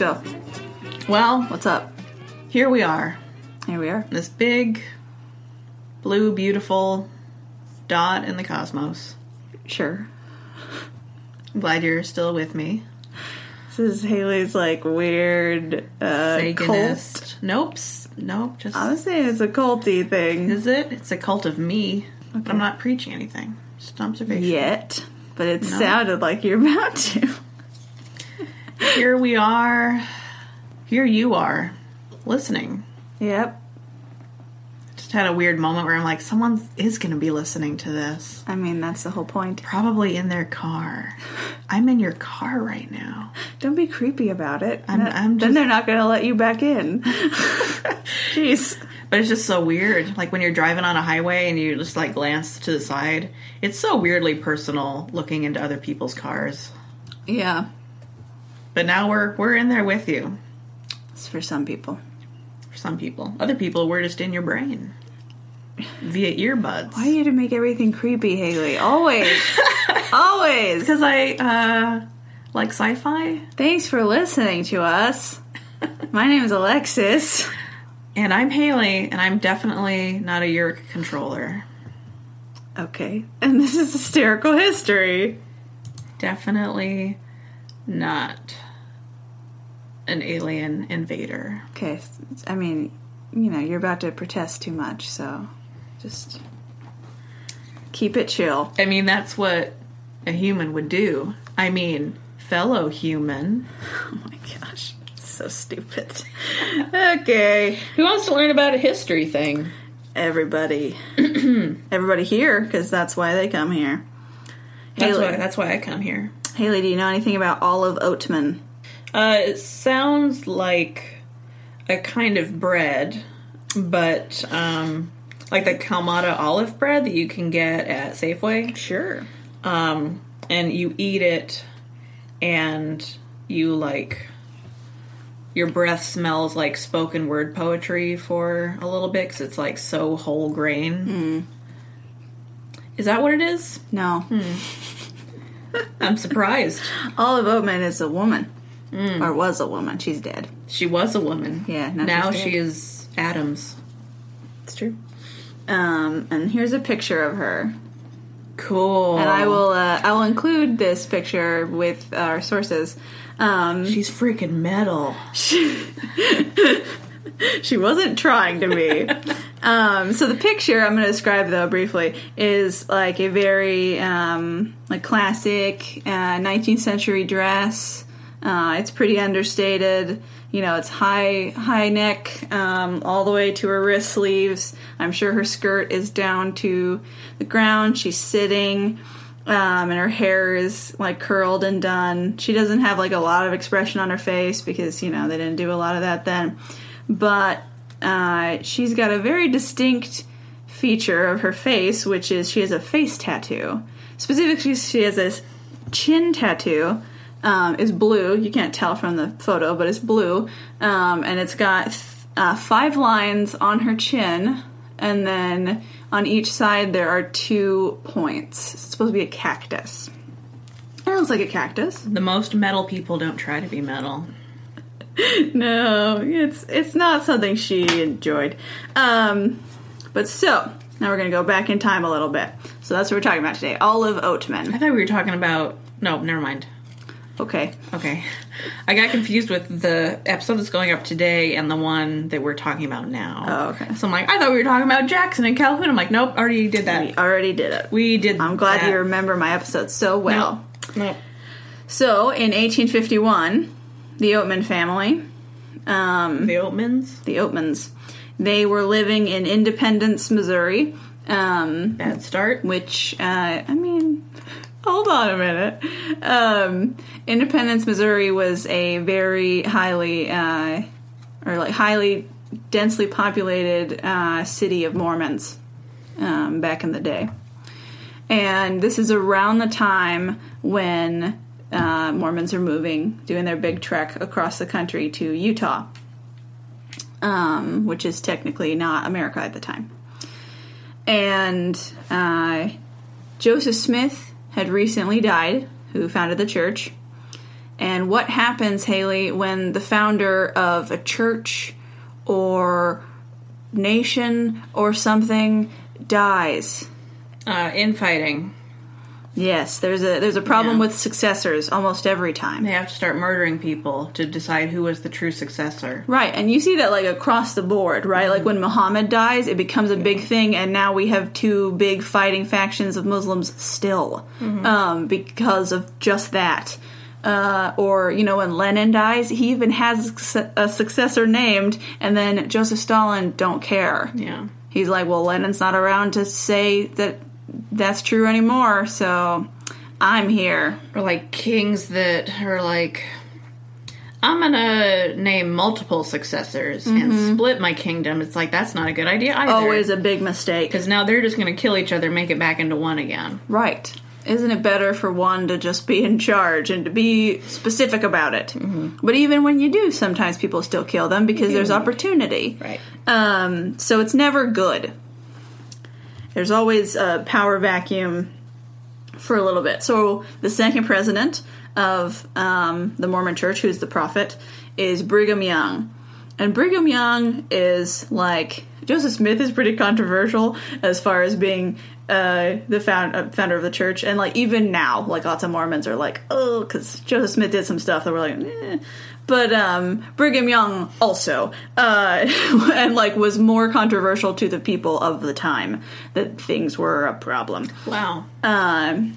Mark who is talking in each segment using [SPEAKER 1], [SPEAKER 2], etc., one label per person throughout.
[SPEAKER 1] go.
[SPEAKER 2] Well,
[SPEAKER 1] What's up?
[SPEAKER 2] here we are.
[SPEAKER 1] Here we are.
[SPEAKER 2] This big, blue, beautiful dot in the cosmos.
[SPEAKER 1] Sure.
[SPEAKER 2] I'm glad you're still with me.
[SPEAKER 1] This is Haley's like weird uh, cult.
[SPEAKER 2] Nope. Nope. Just
[SPEAKER 1] I was saying it's a culty thing.
[SPEAKER 2] is it? It's a cult of me. But I'm not preaching anything. Just observation.
[SPEAKER 1] Yet, but it
[SPEAKER 2] No.
[SPEAKER 1] sounded like you're about to.
[SPEAKER 2] Here we are. Here you are, listening.
[SPEAKER 1] Yep.
[SPEAKER 2] Just had a weird moment where I'm like, someone is going to be listening to this.
[SPEAKER 1] I mean, that's the whole point.
[SPEAKER 2] Probably in their car. I'm in your car right now.
[SPEAKER 1] Don't be creepy about it.
[SPEAKER 2] I'm-
[SPEAKER 1] That-
[SPEAKER 2] I'm
[SPEAKER 1] then they're not going to let you back in. Jeez.
[SPEAKER 2] But it's just so weird. Like when you're driving on a highway and you just like glance to the side, it's so weirdly personal looking into other people's cars.
[SPEAKER 1] Yeah.
[SPEAKER 2] But now we're we're in there with you.
[SPEAKER 1] It's for some people.
[SPEAKER 2] For some people, other people, we're just in your brain via earbuds.
[SPEAKER 1] Why are you to make everything creepy, Haley? Always. Always.
[SPEAKER 2] Because I uh, like sci-fi,
[SPEAKER 1] Thanks for listening to us. My name is Alexis.
[SPEAKER 2] and I'm Haley, and I'm definitely not a Yeerk controller.
[SPEAKER 1] Okay. And this is Hysterical History.
[SPEAKER 2] Definitely not an alien invader.
[SPEAKER 1] Okay. I mean, you know, you're about to protest too much, so just keep it chill.
[SPEAKER 2] I mean, that's what a human would do. I mean, fellow human.
[SPEAKER 1] Oh my gosh. So stupid. okay.
[SPEAKER 2] Who wants to learn about a history thing?
[SPEAKER 1] Everybody. Everybody here, because that's why they come here.
[SPEAKER 2] That's why. That's why I come here.
[SPEAKER 1] Haley, do you know anything about Olive Oatman?
[SPEAKER 2] Uh, it sounds like a kind of bread, but um, like the Kalamata olive bread that you can get at Safeway.
[SPEAKER 1] Sure.
[SPEAKER 2] Um, and you eat it, and you like your breath smells like spoken word poetry for a little bit because it's like so whole grain. Is that what it is?
[SPEAKER 1] No.
[SPEAKER 2] I'm surprised.
[SPEAKER 1] Olive Oatman is a woman. Or was a woman. She's dead.
[SPEAKER 2] She was a woman.
[SPEAKER 1] Yeah, now
[SPEAKER 2] now she is Adams.
[SPEAKER 1] It's true. Um, and here's a picture of her.
[SPEAKER 2] Cool.
[SPEAKER 1] And I will uh, I will include this picture with our sources. Um,
[SPEAKER 2] She's freaking metal.
[SPEAKER 1] She, she wasn't trying to be. um, so the picture I'm going to describe though briefly is like a very um, like classic uh, 19th century dress. Uh, it's pretty understated. You know, it's high high neck um, all the way to her wrist sleeves. I'm sure her skirt is down to the ground. She's sitting. Um, and her hair is like curled and done. She doesn't have like a lot of expression on her face because you know they didn't do a lot of that then but uh, she's got a very distinct feature of her face, which is she has a face tattoo. Specifically, she has this chin tattoo. Um, is blue. You can't tell from the photo, but it's blue, um, and it's got uh, five lines on her chin, and then on each side there are two points. It's supposed to be a cactus. It looks like a cactus.
[SPEAKER 2] The most metal people don't try to be metal.
[SPEAKER 1] no, it's it's not something she enjoyed. Um, but so now we're gonna go back in time a little bit. So that's what we're talking about today. Olive Oatman.
[SPEAKER 2] I thought we were talking about. No, never mind.
[SPEAKER 1] Okay.
[SPEAKER 2] Okay. I got confused with the episode that's going up today and the one that we're talking about now.
[SPEAKER 1] Oh, okay.
[SPEAKER 2] So I'm like, I thought we were talking about Jackson and Calhoun. I'm like, nope, already did that.
[SPEAKER 1] We already did it.
[SPEAKER 2] We did.
[SPEAKER 1] I'm glad
[SPEAKER 2] that.
[SPEAKER 1] you remember my episode so well.
[SPEAKER 2] Nope.
[SPEAKER 1] So in 1851, the Oatman family, um,
[SPEAKER 2] The Oatmans.
[SPEAKER 1] the Oatmans, they were living in Independence, Missouri. Um,
[SPEAKER 2] Bad start.
[SPEAKER 1] which uh, I mean, hold on a minute. Um, Independence, Missouri was a very highly, uh, or like highly densely populated uh, city of Mormons um, back in the day, and this is around the time when uh, Mormons are moving, doing their big trek across the country to Utah, um, which is technically not America at the time and uh, Joseph Smith had recently died, who founded the church, And what happens, Haley, when the founder of a church or nation or something dies?
[SPEAKER 2] Uh, infighting.
[SPEAKER 1] Yes, there's a there's a problem
[SPEAKER 2] Yeah.
[SPEAKER 1] with successors almost every time.
[SPEAKER 2] They have to start murdering people to decide who was the true successor.
[SPEAKER 1] Right, and you see that like across the board, right? Like when Muhammad dies, it becomes a big thing, and now we have two big fighting factions of Muslims still um, because of just that. Uh, or you know when Lenin dies, he even has a a successor named, and then Joseph Stalin don't care.
[SPEAKER 2] Yeah.
[SPEAKER 1] He's like, well, Lenin's not around to say that that's true anymore, so I'm here.
[SPEAKER 2] Or like kings that are like, I'm gonna name multiple successors and split my kingdom. It's like that's not a good idea either.
[SPEAKER 1] Always a big mistake.
[SPEAKER 2] because now they're just gonna kill each other, make it back into one again.
[SPEAKER 1] Right. Isn't it better for one to just be in charge and to be specific about it? But even when you do, sometimes people still kill them because there's opportunity.
[SPEAKER 2] Right.
[SPEAKER 1] Um, so it's never good. There's always a power vacuum for a little bit. So the second president of um, the Mormon Church, who's the prophet, is Brigham Young. And Brigham Young is like Joseph Smith is pretty controversial as far as being uh, the found, uh, founder of the church, and like even now, like lots of Mormons are like, oh, because Joseph Smith did some stuff that were like, eh. but um, Brigham Young also, uh, and like was more controversial to the people of the time that things were a problem
[SPEAKER 2] Wow.
[SPEAKER 1] um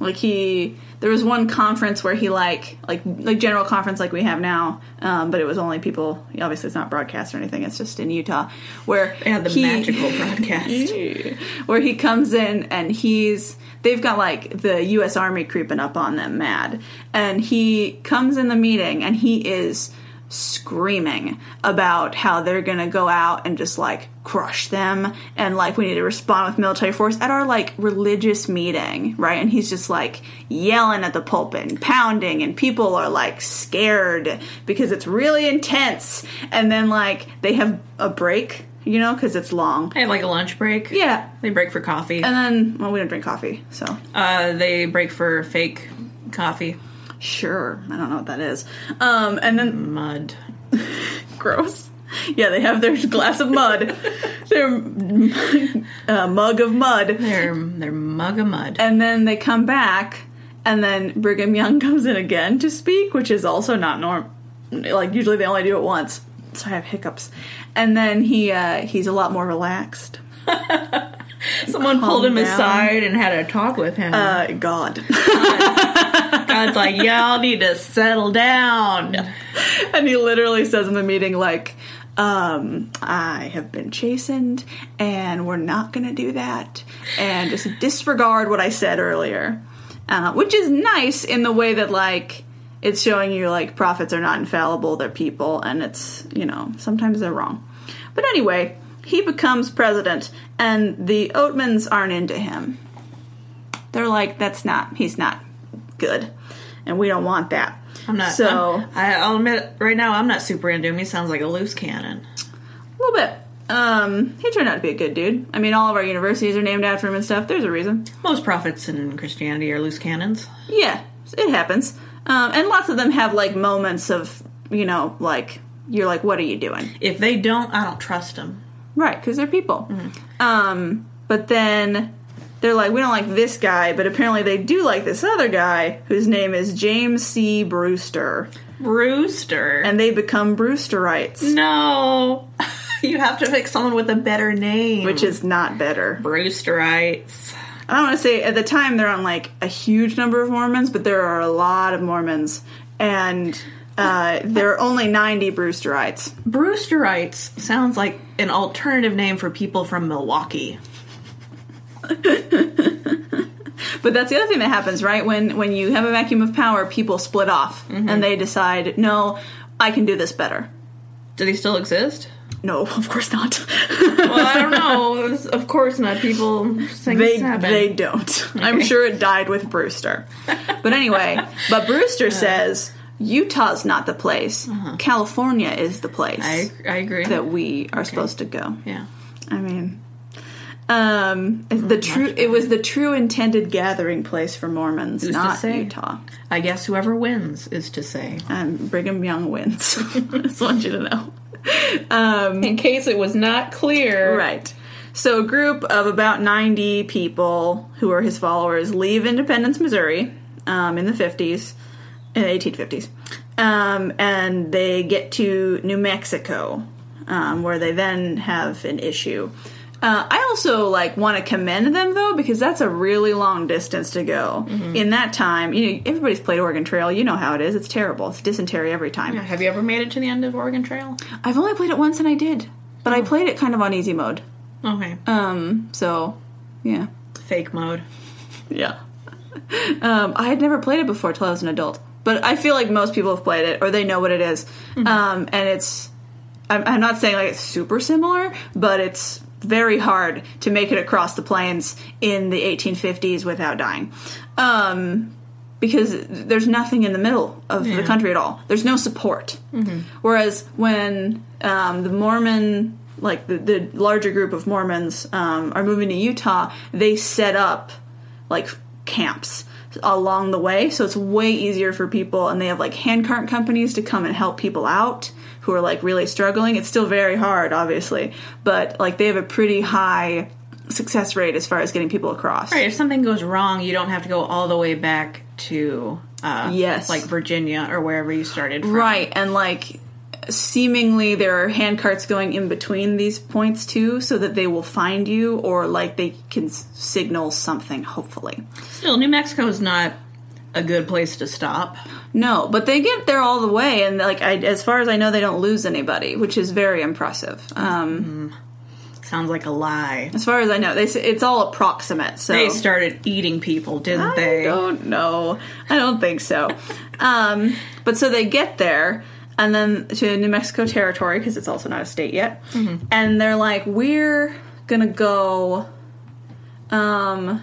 [SPEAKER 1] like he there was one conference where he like like like general conference like we have now um but it was only people obviously it's not broadcast or anything it's just in utah where
[SPEAKER 2] They had the
[SPEAKER 1] he-
[SPEAKER 2] magical broadcast.
[SPEAKER 1] where he comes in and he's they've got like the US Army creeping up on them mad. And he comes in the meeting and he is screaming about how they're to go out and just like crush them and like we need to respond with military force at our like religious meeting, right? And he's just like yelling at the pulpit and pounding and people are like scared because it's really intense. And then like they have a break, you know, cuz it's long.
[SPEAKER 2] I have like a lunch break.
[SPEAKER 1] Yeah,
[SPEAKER 2] They break for coffee.
[SPEAKER 1] and then, well, we don't drink coffee, so
[SPEAKER 2] Uh, they break for fake coffee.
[SPEAKER 1] Sure. I don't know what that is. Um, and then,
[SPEAKER 2] Mud.
[SPEAKER 1] gross. Yeah, they have their glass of mud, their uh, mug of mud,
[SPEAKER 2] They're their mug of mud.
[SPEAKER 1] and then they come back, and then Brigham Young comes in again to speak, which is also not norm. Like usually they only do it once, so I have hiccups. And then he uh, he's a lot more relaxed.
[SPEAKER 2] Someone pulled him
[SPEAKER 1] down.
[SPEAKER 2] aside and had a talk with him.
[SPEAKER 1] Uh, God.
[SPEAKER 2] God's like, y'all need to settle down.
[SPEAKER 1] and he literally says in the meeting like um, I have been chastened, and we're not going to do that, and just disregard what I said earlier, uh, which is nice in the way that like it's showing you like prophets are not infallible; they're people, and it's you know sometimes they're wrong. But anyway, he becomes president, and the Oatmans aren't into him. They're like, that's not he's not good, and we don't want that.
[SPEAKER 2] I'm not.
[SPEAKER 1] So
[SPEAKER 2] I'm- I, I'll admit, right now, I'm not super into him. He sounds like a loose cannon.
[SPEAKER 1] A little bit. Um, he turned out to be a good dude. I mean, all of our universities are named after him and stuff. There's a reason.
[SPEAKER 2] Most prophets in Christianity are loose cannons.
[SPEAKER 1] Yeah, it happens. Um, and lots of them have like moments of, you know, like you're like, what are you doing?
[SPEAKER 2] If they don't, I don't trust them.
[SPEAKER 1] Right, because they're people. Um, but then they're like, we don't like this guy, but apparently they do like this other guy whose name is James C. Brewster,
[SPEAKER 2] Brewster.
[SPEAKER 1] and they become Brewsterites,
[SPEAKER 2] no, you have to pick someone with a better name.
[SPEAKER 1] which is not better.
[SPEAKER 2] Brewsterites.
[SPEAKER 1] I don't want to say at the time they're on like a huge number of Mormons, but there are a lot of Mormons, and uh, there are only ninety Brewsterites.
[SPEAKER 2] Brewsterites sounds like an alternative name for people from Milwaukee.
[SPEAKER 1] But that's the other thing that happens, right? When when you have a vacuum of power, people split off and they decide, no, I can do this better.
[SPEAKER 2] Do they still exist?
[SPEAKER 1] No, of course not.
[SPEAKER 2] Well, I don't know. Of course not. People think
[SPEAKER 1] they they don't. I'm sure it died with Brewster. But anyway, but Brewster says Utah's not the place. California is the place
[SPEAKER 2] I, I agree.
[SPEAKER 1] that we are supposed to go.
[SPEAKER 2] yeah.
[SPEAKER 1] I mean, Um, the true. It was the true intended gathering place for Mormons,
[SPEAKER 2] Who's
[SPEAKER 1] not
[SPEAKER 2] say?
[SPEAKER 1] Utah.
[SPEAKER 2] I guess whoever wins is to say.
[SPEAKER 1] Um, Brigham Young wins. I just want you to know. Um,
[SPEAKER 2] In case it was not clear.
[SPEAKER 1] Right. So a group of about 90 people who are his followers leave Independence, Missouri um, in the 50s, in the 1850s. Um, and they get to New Mexico, um, where they then have an issue. Uh, I also like want to commend them though because that's a really long distance to go. In that time, you know, everybody's played Oregon Trail. You know how it is. It's terrible. It's dysentery every time.
[SPEAKER 2] Yeah, Have you ever made it to the end of Oregon Trail?
[SPEAKER 1] I've only played it once and I did, but I played it kind of on easy mode.
[SPEAKER 2] Okay.
[SPEAKER 1] Um, so yeah.
[SPEAKER 2] Fake mode.
[SPEAKER 1] Yeah. um, I had never played it before till I was an adult, but I feel like most people have played it or they know what it is. Um, and it's, I'm, I'm not saying like it's super similar, but it's very hard to make it across the plains in the 1850s without dying. Um, because there's nothing in the middle of the country at all. There's no support. Whereas when um, the Mormon, like the, the larger group of Mormons, um, are moving to Utah, they set up like camps along the way, so it's way easier for people. And they have like handcart companies to come and help people out who are like really struggling. It's still very hard, obviously, but like they have a pretty high success rate as far as getting people across.
[SPEAKER 2] Right. If something goes wrong, you don't have to go all the way back to uh,
[SPEAKER 1] Yes.
[SPEAKER 2] like Virginia or wherever you started from.
[SPEAKER 1] Right, and like seemingly there are hand carts going in between these points too, so that they will find you or like they can signal something. Hopefully,
[SPEAKER 2] Still, New Mexico is not a good place to stop.
[SPEAKER 1] no, but they get there all the way, and like I, as far as I know, they don't lose anybody, which is very impressive. Um,
[SPEAKER 2] Sounds like a lie.
[SPEAKER 1] as far as I know, they it's all approximate. So
[SPEAKER 2] They started eating people, didn't
[SPEAKER 1] I
[SPEAKER 2] they?
[SPEAKER 1] I don't know. I don't think so. Um, but so they get there and then to New Mexico territory because it's also not a state yet, and they're like, "We're gonna go." Um,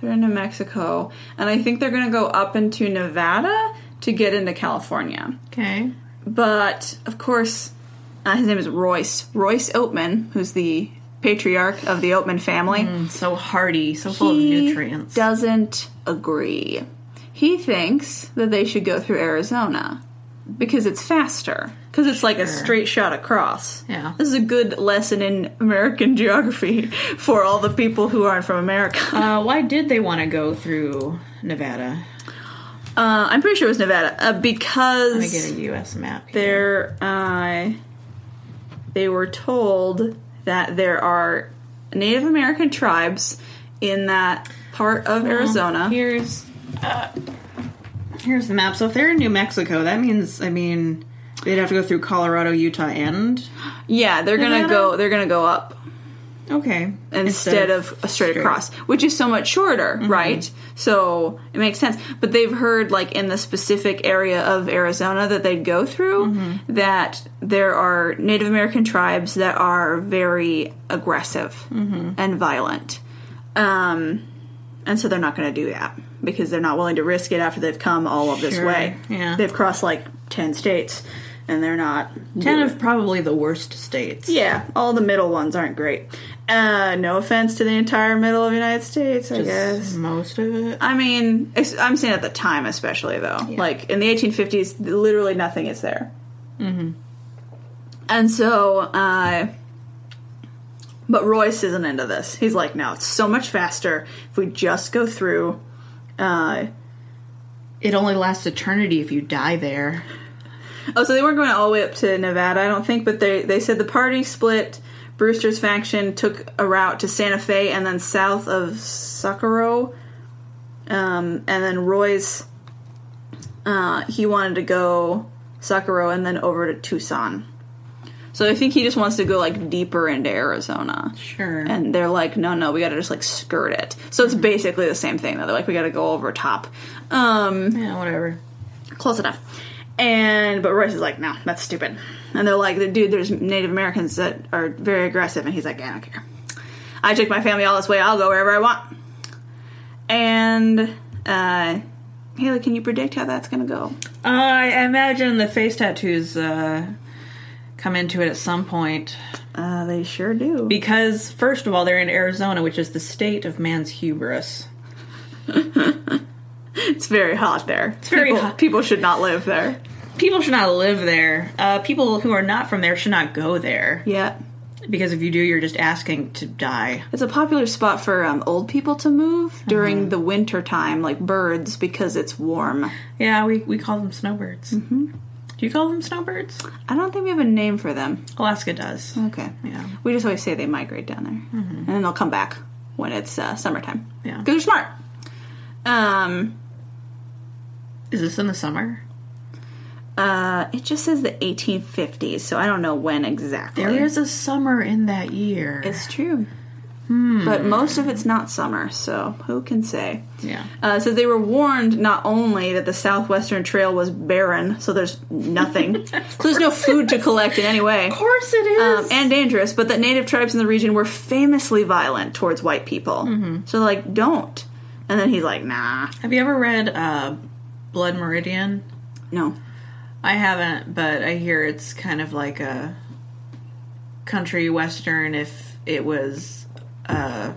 [SPEAKER 1] they're in New Mexico, and I think they're gonna go up into Nevada to get into California.
[SPEAKER 2] Okay.
[SPEAKER 1] But of course, uh, his name is Royce. Royce Oatman, who's the patriarch of the Oatman family
[SPEAKER 2] So hearty, so full of nutrients.
[SPEAKER 1] doesn't agree. He thinks that they should go through Arizona because it's faster. Because it's like a straight shot across.
[SPEAKER 2] Yeah.
[SPEAKER 1] This is a good lesson in American geography for all the people who aren't from America.
[SPEAKER 2] Uh, why did they want to go through Nevada?
[SPEAKER 1] Uh, I'm pretty sure it was Nevada uh,
[SPEAKER 2] Let me
[SPEAKER 1] because
[SPEAKER 2] get a U.S. map. Here.
[SPEAKER 1] they're uh, they were told that there are Native American tribes in that part of Arizona.
[SPEAKER 2] Here's uh, here's the map. So if they're in New Mexico, that means I mean they'd have to go through Colorado, Utah, and
[SPEAKER 1] Yeah, they're gonna
[SPEAKER 2] Nevada?
[SPEAKER 1] go. They're gonna go up
[SPEAKER 2] okay
[SPEAKER 1] instead, of, a straight, across, which is so much shorter, mm-hmm. right? So it makes sense. But they've heard, like in the specific area of Arizona that they'd go through, mm-hmm. that there are Native American tribes that are very aggressive mm-hmm. and violent, um, and so they're not going to do that because they're not willing to risk it after they've come all of this
[SPEAKER 2] Sure,
[SPEAKER 1] way.
[SPEAKER 2] yeah.
[SPEAKER 1] They've crossed like ten states, and they're not
[SPEAKER 2] ten
[SPEAKER 1] doing
[SPEAKER 2] of probably the worst states.
[SPEAKER 1] yeah, all the middle ones aren't great. Uh, no offense to the entire middle of the United States, I guess.
[SPEAKER 2] most of it.
[SPEAKER 1] I mean, I'm saying at the time, especially though, like in the 1850s, literally nothing is there. Mm-hmm. And so, uh, but Royce isn't into this. He's like, no, it's so much faster if we just go through. Uh,
[SPEAKER 2] It only lasts eternity if you die there.
[SPEAKER 1] Oh, so they weren't going all the way up to Nevada, I don't think, but they they said the party split. Brewster's faction took a route to Santa Fe and then south of Socorro. Um, and then Royce, uh, he wanted to go Socorro and then over to Tucson. So I think he just wants to go like deeper into Arizona.
[SPEAKER 2] Sure.
[SPEAKER 1] And they're like, no, no, we got to just like skirt it. So it's basically the same thing. Though. They're like, we got to go over top. Um,
[SPEAKER 2] yeah, whatever.
[SPEAKER 1] close enough. And but Royce is like, no, that's stupid. And they're like, dude, there's Native Americans that are very aggressive, and he's like, I don't care. I took my family all this way. I'll go wherever I want. And uh, Haley, can you predict how that's gonna go?
[SPEAKER 2] I imagine the face tattoos uh, come into it at some point.
[SPEAKER 1] Uh, they sure do.
[SPEAKER 2] Because, first of all, they're in Arizona, which is the state of man's hubris.
[SPEAKER 1] it's very hot there. It's
[SPEAKER 2] very
[SPEAKER 1] people,
[SPEAKER 2] hot.
[SPEAKER 1] People should not live there.
[SPEAKER 2] People should not live there. Uh, people who are not from there should not go there.
[SPEAKER 1] Yeah.
[SPEAKER 2] Because if you do, you're just asking to die.
[SPEAKER 1] It's a popular spot for um, old people to move during the winter time, like birds, because it's warm.
[SPEAKER 2] Yeah, we, we call them snowbirds. Mm-hmm. Do you call them snowbirds?
[SPEAKER 1] I don't think we have a name for them.
[SPEAKER 2] Alaska does.
[SPEAKER 1] Okay.
[SPEAKER 2] Yeah.
[SPEAKER 1] We just always say they migrate down there, and then they'll come back when it's uh, summertime.
[SPEAKER 2] Yeah.
[SPEAKER 1] because they're smart. Um,
[SPEAKER 2] Is this in the summer?
[SPEAKER 1] uh, it just says the 1850s, so I don't know when exactly.
[SPEAKER 2] There is a summer in that year.
[SPEAKER 1] It's true, but most of it's not summer, so who can say?
[SPEAKER 2] yeah.
[SPEAKER 1] Uh, says they were warned not only that the southwestern trail was barren, so there's nothing, so there's no food to collect in any way.
[SPEAKER 2] Of course it is.
[SPEAKER 1] um, and dangerous, but that native tribes in the region were famously violent towards white people. So, like, don't. And then he's like, nah,
[SPEAKER 2] Have you ever read uh, Blood Meridian?
[SPEAKER 1] no.
[SPEAKER 2] I haven't, but I hear it's kind of like a country western if it was uh,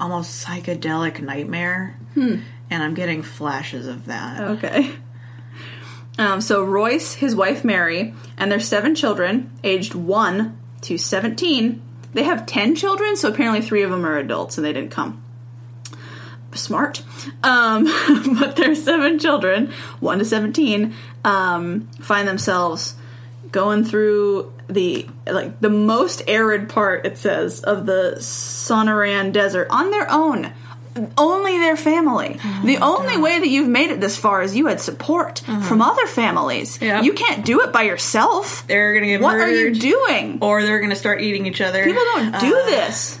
[SPEAKER 2] almost psychedelic nightmare. And I'm getting flashes of that.
[SPEAKER 1] Okay. Um, so, Royce, his wife Mary, and their seven children, aged 1 to 17, they have 10 children, so apparently three of them are adults and they didn't come. Smart. Um, but their seven children, 1 to 17, um, find themselves going through the like the most arid part it says of the Sonoran desert on their own only their family the only way that you've made it this far is you had support from other families
[SPEAKER 2] Yep.
[SPEAKER 1] you can't do it by yourself
[SPEAKER 2] They're going to get
[SPEAKER 1] what
[SPEAKER 2] murdered.
[SPEAKER 1] are you doing
[SPEAKER 2] Or they're going to start eating each other.
[SPEAKER 1] people don't do
[SPEAKER 2] Uh,
[SPEAKER 1] this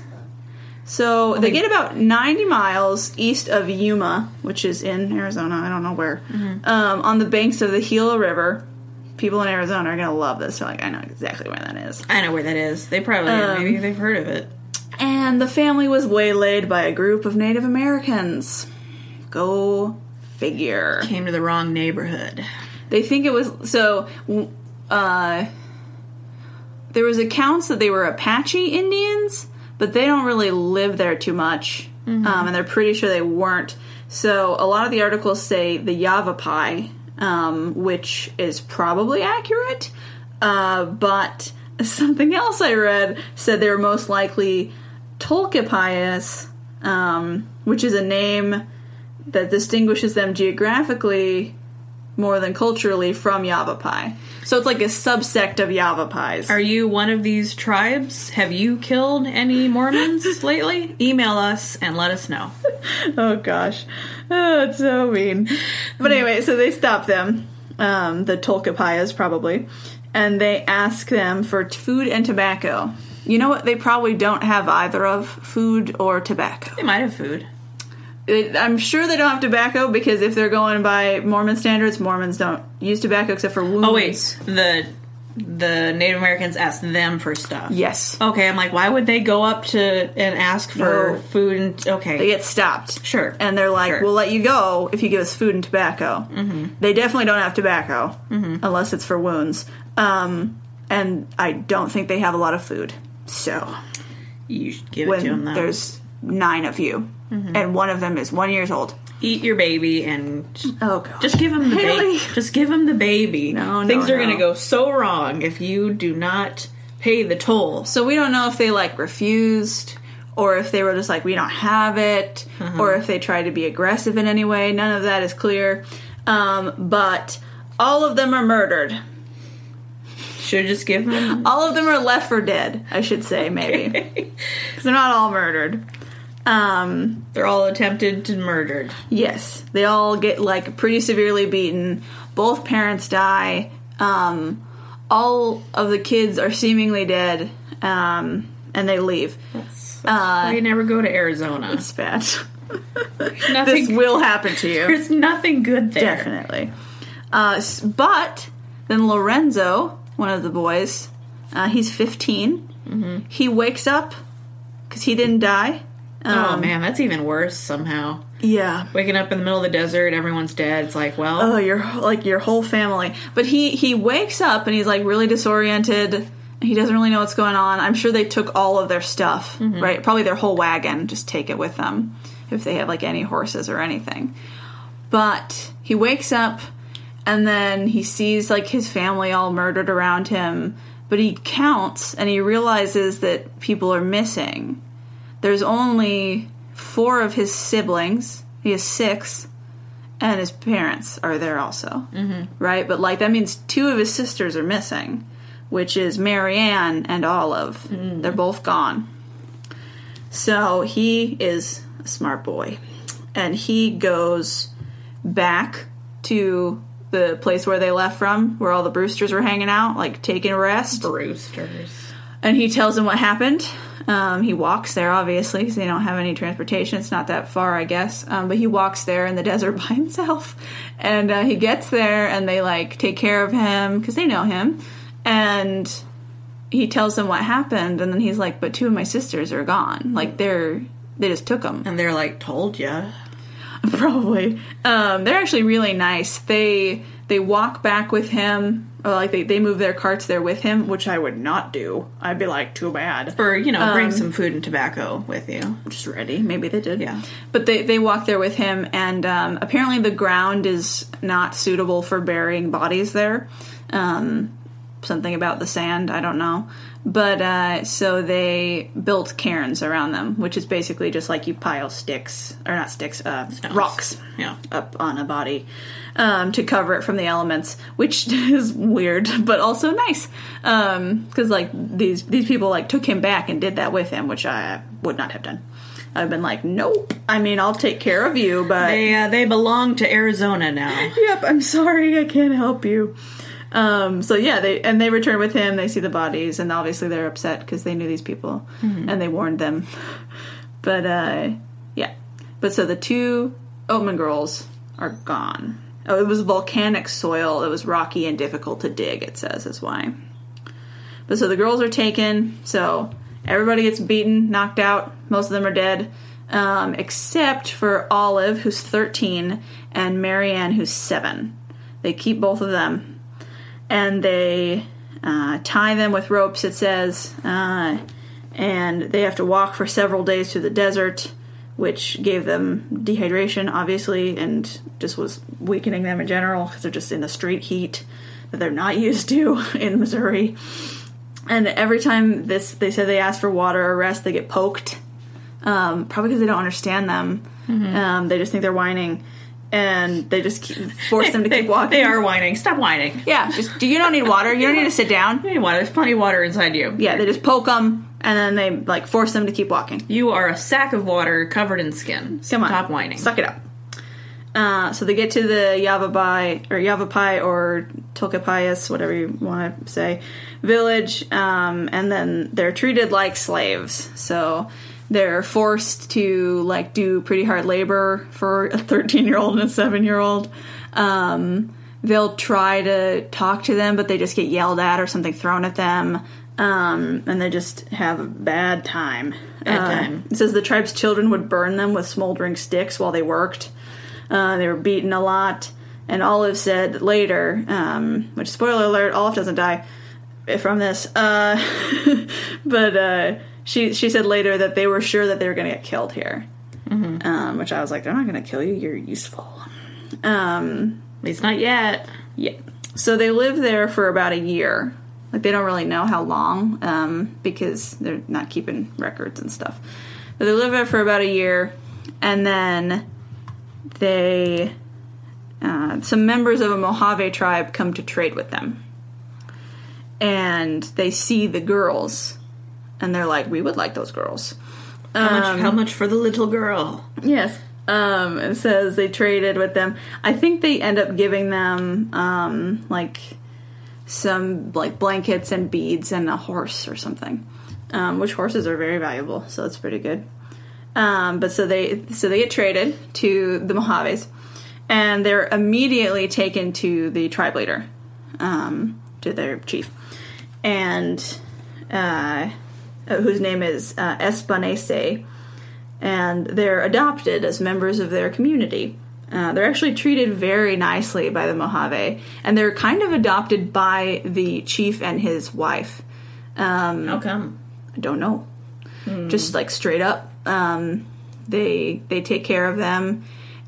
[SPEAKER 1] so they get about 90 miles east of Yuma, which is in Arizona. I don't know where.
[SPEAKER 2] Mm-hmm.
[SPEAKER 1] Um, on the banks of the Gila River. People in Arizona are to love this. They're like, I know exactly where that is.
[SPEAKER 2] I know where that is. They probably,
[SPEAKER 1] Um,
[SPEAKER 2] maybe they've heard of it.
[SPEAKER 1] And the family was waylaid by a group of Native Americans. Go figure.
[SPEAKER 2] Came to the wrong neighborhood.
[SPEAKER 1] They think it was so. Uh, there was accounts that they were Apache Indians, but they don't really live there too much, um, and they're pretty sure they weren't. So a lot of the articles say the Yavapai, um, which is probably accurate, uh, but something else I read said they were most likely Tolkepayas, um, which is a name that distinguishes them geographically more than culturally from Yavapai. So it's like a subsect of Yavapais.
[SPEAKER 2] Are you one of these tribes? Have you killed any Mormons lately? Email us and let us know.
[SPEAKER 1] oh gosh, oh, it's so mean. But anyway, so they stop them, um, the Tolkepayas probably, and they ask them for food and tobacco. You know what? They probably don't have either of food or tobacco.
[SPEAKER 2] They might have food.
[SPEAKER 1] It, I'm sure they don't have tobacco because if they're going by Mormon standards, Mormons don't use tobacco except for wounds.
[SPEAKER 2] Oh wait, the the Native Americans asked them for stuff.
[SPEAKER 1] Yes.
[SPEAKER 2] Okay, I'm like, why would they go up to and ask for
[SPEAKER 1] No.
[SPEAKER 2] food? And okay,
[SPEAKER 1] They get stopped.
[SPEAKER 2] Sure.
[SPEAKER 1] And they're like,
[SPEAKER 2] Sure.
[SPEAKER 1] we'll let you go if you give us food and tobacco. Mm-hmm. They definitely don't have tobacco unless it's for wounds. Um, and I don't think they have a lot of food. So
[SPEAKER 2] you should give it to them. Though.
[SPEAKER 1] there's nine of you and one of them is one years old.
[SPEAKER 2] Eat your baby and
[SPEAKER 1] Oh, God.
[SPEAKER 2] just give him the baby. Just give him the baby.
[SPEAKER 1] No, no,
[SPEAKER 2] Things are going to go so wrong if you do not pay the toll.
[SPEAKER 1] So we don't know if they like refused or if they were just like we don't have it or if they tried to be aggressive in any way. None of that is clear. Um, but all of them are murdered.
[SPEAKER 2] Should just give them.
[SPEAKER 1] All of them are left for dead, I should say, maybe. Because they're not all murdered. Um,
[SPEAKER 2] They're all attempted to murdered.
[SPEAKER 1] yes, they all get like pretty severely beaten. Both parents die. Um, all of the kids are seemingly dead. Um, and they leave.
[SPEAKER 2] That's,
[SPEAKER 1] Uh,
[SPEAKER 2] why you never go to Arizona.
[SPEAKER 1] It's bad. this
[SPEAKER 2] Nothing.
[SPEAKER 1] will happen to you.
[SPEAKER 2] There's nothing good there.
[SPEAKER 1] Definitely. Uh, s- but then Lorenzo, one of the boys, uh, he's 15.
[SPEAKER 2] Mm-hmm.
[SPEAKER 1] He wakes up because he didn't die.
[SPEAKER 2] Oh man, that's even worse somehow.
[SPEAKER 1] Yeah.
[SPEAKER 2] Waking up in the middle of the desert, everyone's dead. It's like, well,
[SPEAKER 1] Oh, your like your whole family. But he he wakes up and he's like really disoriented He doesn't really know what's going on. I'm sure they took all of their stuff,
[SPEAKER 2] Mm-hmm.
[SPEAKER 1] right? Probably their whole wagon, just take it with them if they have like any horses or anything. But he wakes up and then he sees like his family all murdered around him, but he counts and he realizes that people are missing. There's only four of his siblings. He has six and his parents are there also, mm-hmm. right? But like that means two of his sisters are missing, which is Marianne and Olive. They're both gone. So he is a smart boy, and he goes back to the place where they left from, where all the Brewsters were hanging out, like taking a rest.
[SPEAKER 2] Brewsters.
[SPEAKER 1] And he tells them what happened. Um, he walks there, obviously, because they don't have any transportation. It's not that far, I guess. Um, but he walks there in the desert by himself. And uh, he gets there, and they like take care of him because they know him. And he tells them what happened, and then he's like, "But two of my sisters are gone. Like they're they just took them."
[SPEAKER 2] And they're like, told ya.
[SPEAKER 1] Probably. Um, they're actually really nice. They they walk back with him. Or like they, they move their carts there with him, which I would not do. I'd be like, too bad.
[SPEAKER 2] Or, you know, bring some food and tobacco with you.
[SPEAKER 1] just ready. Maybe they did.
[SPEAKER 2] Yeah.
[SPEAKER 1] But they, they walk there with him, and um, apparently the ground is not suitable for burying bodies there. Um, something about the sand, I don't know. But uh, so they built cairns around them, which is basically just like you pile sticks, or not sticks, uh, rocks
[SPEAKER 2] Yeah.
[SPEAKER 1] up on a body um, to cover it from the elements, which is weird, but also nice. Because like these these people like took him back and did that with him, which I would not have done. I've been like, nope. I mean, I'll take care of you, but
[SPEAKER 2] They, uh, they belong to Arizona now.
[SPEAKER 1] yep, I'm sorry, I can't help you. Um, so yeah, they and they return with him. They see the bodies, and obviously they're upset because they knew these people and they warned them. But uh, yeah, but so the two Oatman girls are gone. Oh, it was volcanic soil. It was rocky and difficult to dig. It says is why. But so the girls are taken. So everybody gets beaten, knocked out. Most of them are dead, um, except for Olive, who's 13, and Marianne, who's 7. They keep both of them. And they uh, tie them with ropes, it says. Uh, and they have to walk for several days through the desert, which gave them dehydration, obviously, and just was weakening them in general because they're just in the street heat that they're not used to in Missouri. And every time this, they said they ask for water or rest, they get poked. Um, probably because they don't understand them. Um, they just think they're whining, and they just keep, force them to keep walking.
[SPEAKER 2] They are whining. Stop whining.
[SPEAKER 1] Yeah, just do you don't need water? You don't need to sit down.
[SPEAKER 2] You need water. There's plenty of water inside you.
[SPEAKER 1] Yeah, they just poke them, and then they like force them to keep walking.
[SPEAKER 2] You are a sack of water covered in skin.
[SPEAKER 1] Come on,
[SPEAKER 2] Stop whining.
[SPEAKER 1] Suck it up. Uh, so they get to the Yavapai or Yavapai or Tolkepayas, whatever you want to say, village, um, and then they're treated like slaves. So they're forced to like do pretty hard labor for a 13 year old and a 7 year old. Um, they'll try to talk to them, but they just get yelled at or something thrown at them. Um, and they just have a bad time.
[SPEAKER 2] Bad
[SPEAKER 1] Uh,
[SPEAKER 2] time.
[SPEAKER 1] it says the tribe's children would burn them with smoldering sticks while they worked. Uh, they were beaten a lot. And Olive said later, um, which spoiler alert, Olive doesn't die from this. Uh, but uh, she she said later that they were sure that they were going to get killed here. Um, which I was like, they're not going to kill you. You're useful. Um,
[SPEAKER 2] At least not yet.
[SPEAKER 1] yeah. So they live there for about a year. Like they don't really know how long um, because they're not keeping records and stuff. But they live there for about a year, and then they uh, some members of a Mojave tribe come to trade with them, and they see the girls, and they're like, "We would like those girls."
[SPEAKER 2] How
[SPEAKER 1] Um,
[SPEAKER 2] much? How much for the little girl?
[SPEAKER 1] Yes. Um, it says they traded with them. I think they end up giving them um, like some like blankets and beads and a horse or something. Um, which horses are very valuable, so that's pretty good. Um, but so they so they get traded to the Mojaves, and they're immediately taken to the tribe leader, um, to their chief, and uh, whose name is uh, Espanesay and they're adopted as members of their community. Uh, they're actually treated very nicely by the Mojave, and they're kind of adopted by the chief and his wife. Um,
[SPEAKER 2] How come?
[SPEAKER 1] I don't know. Just like straight up, um, they they take care of them,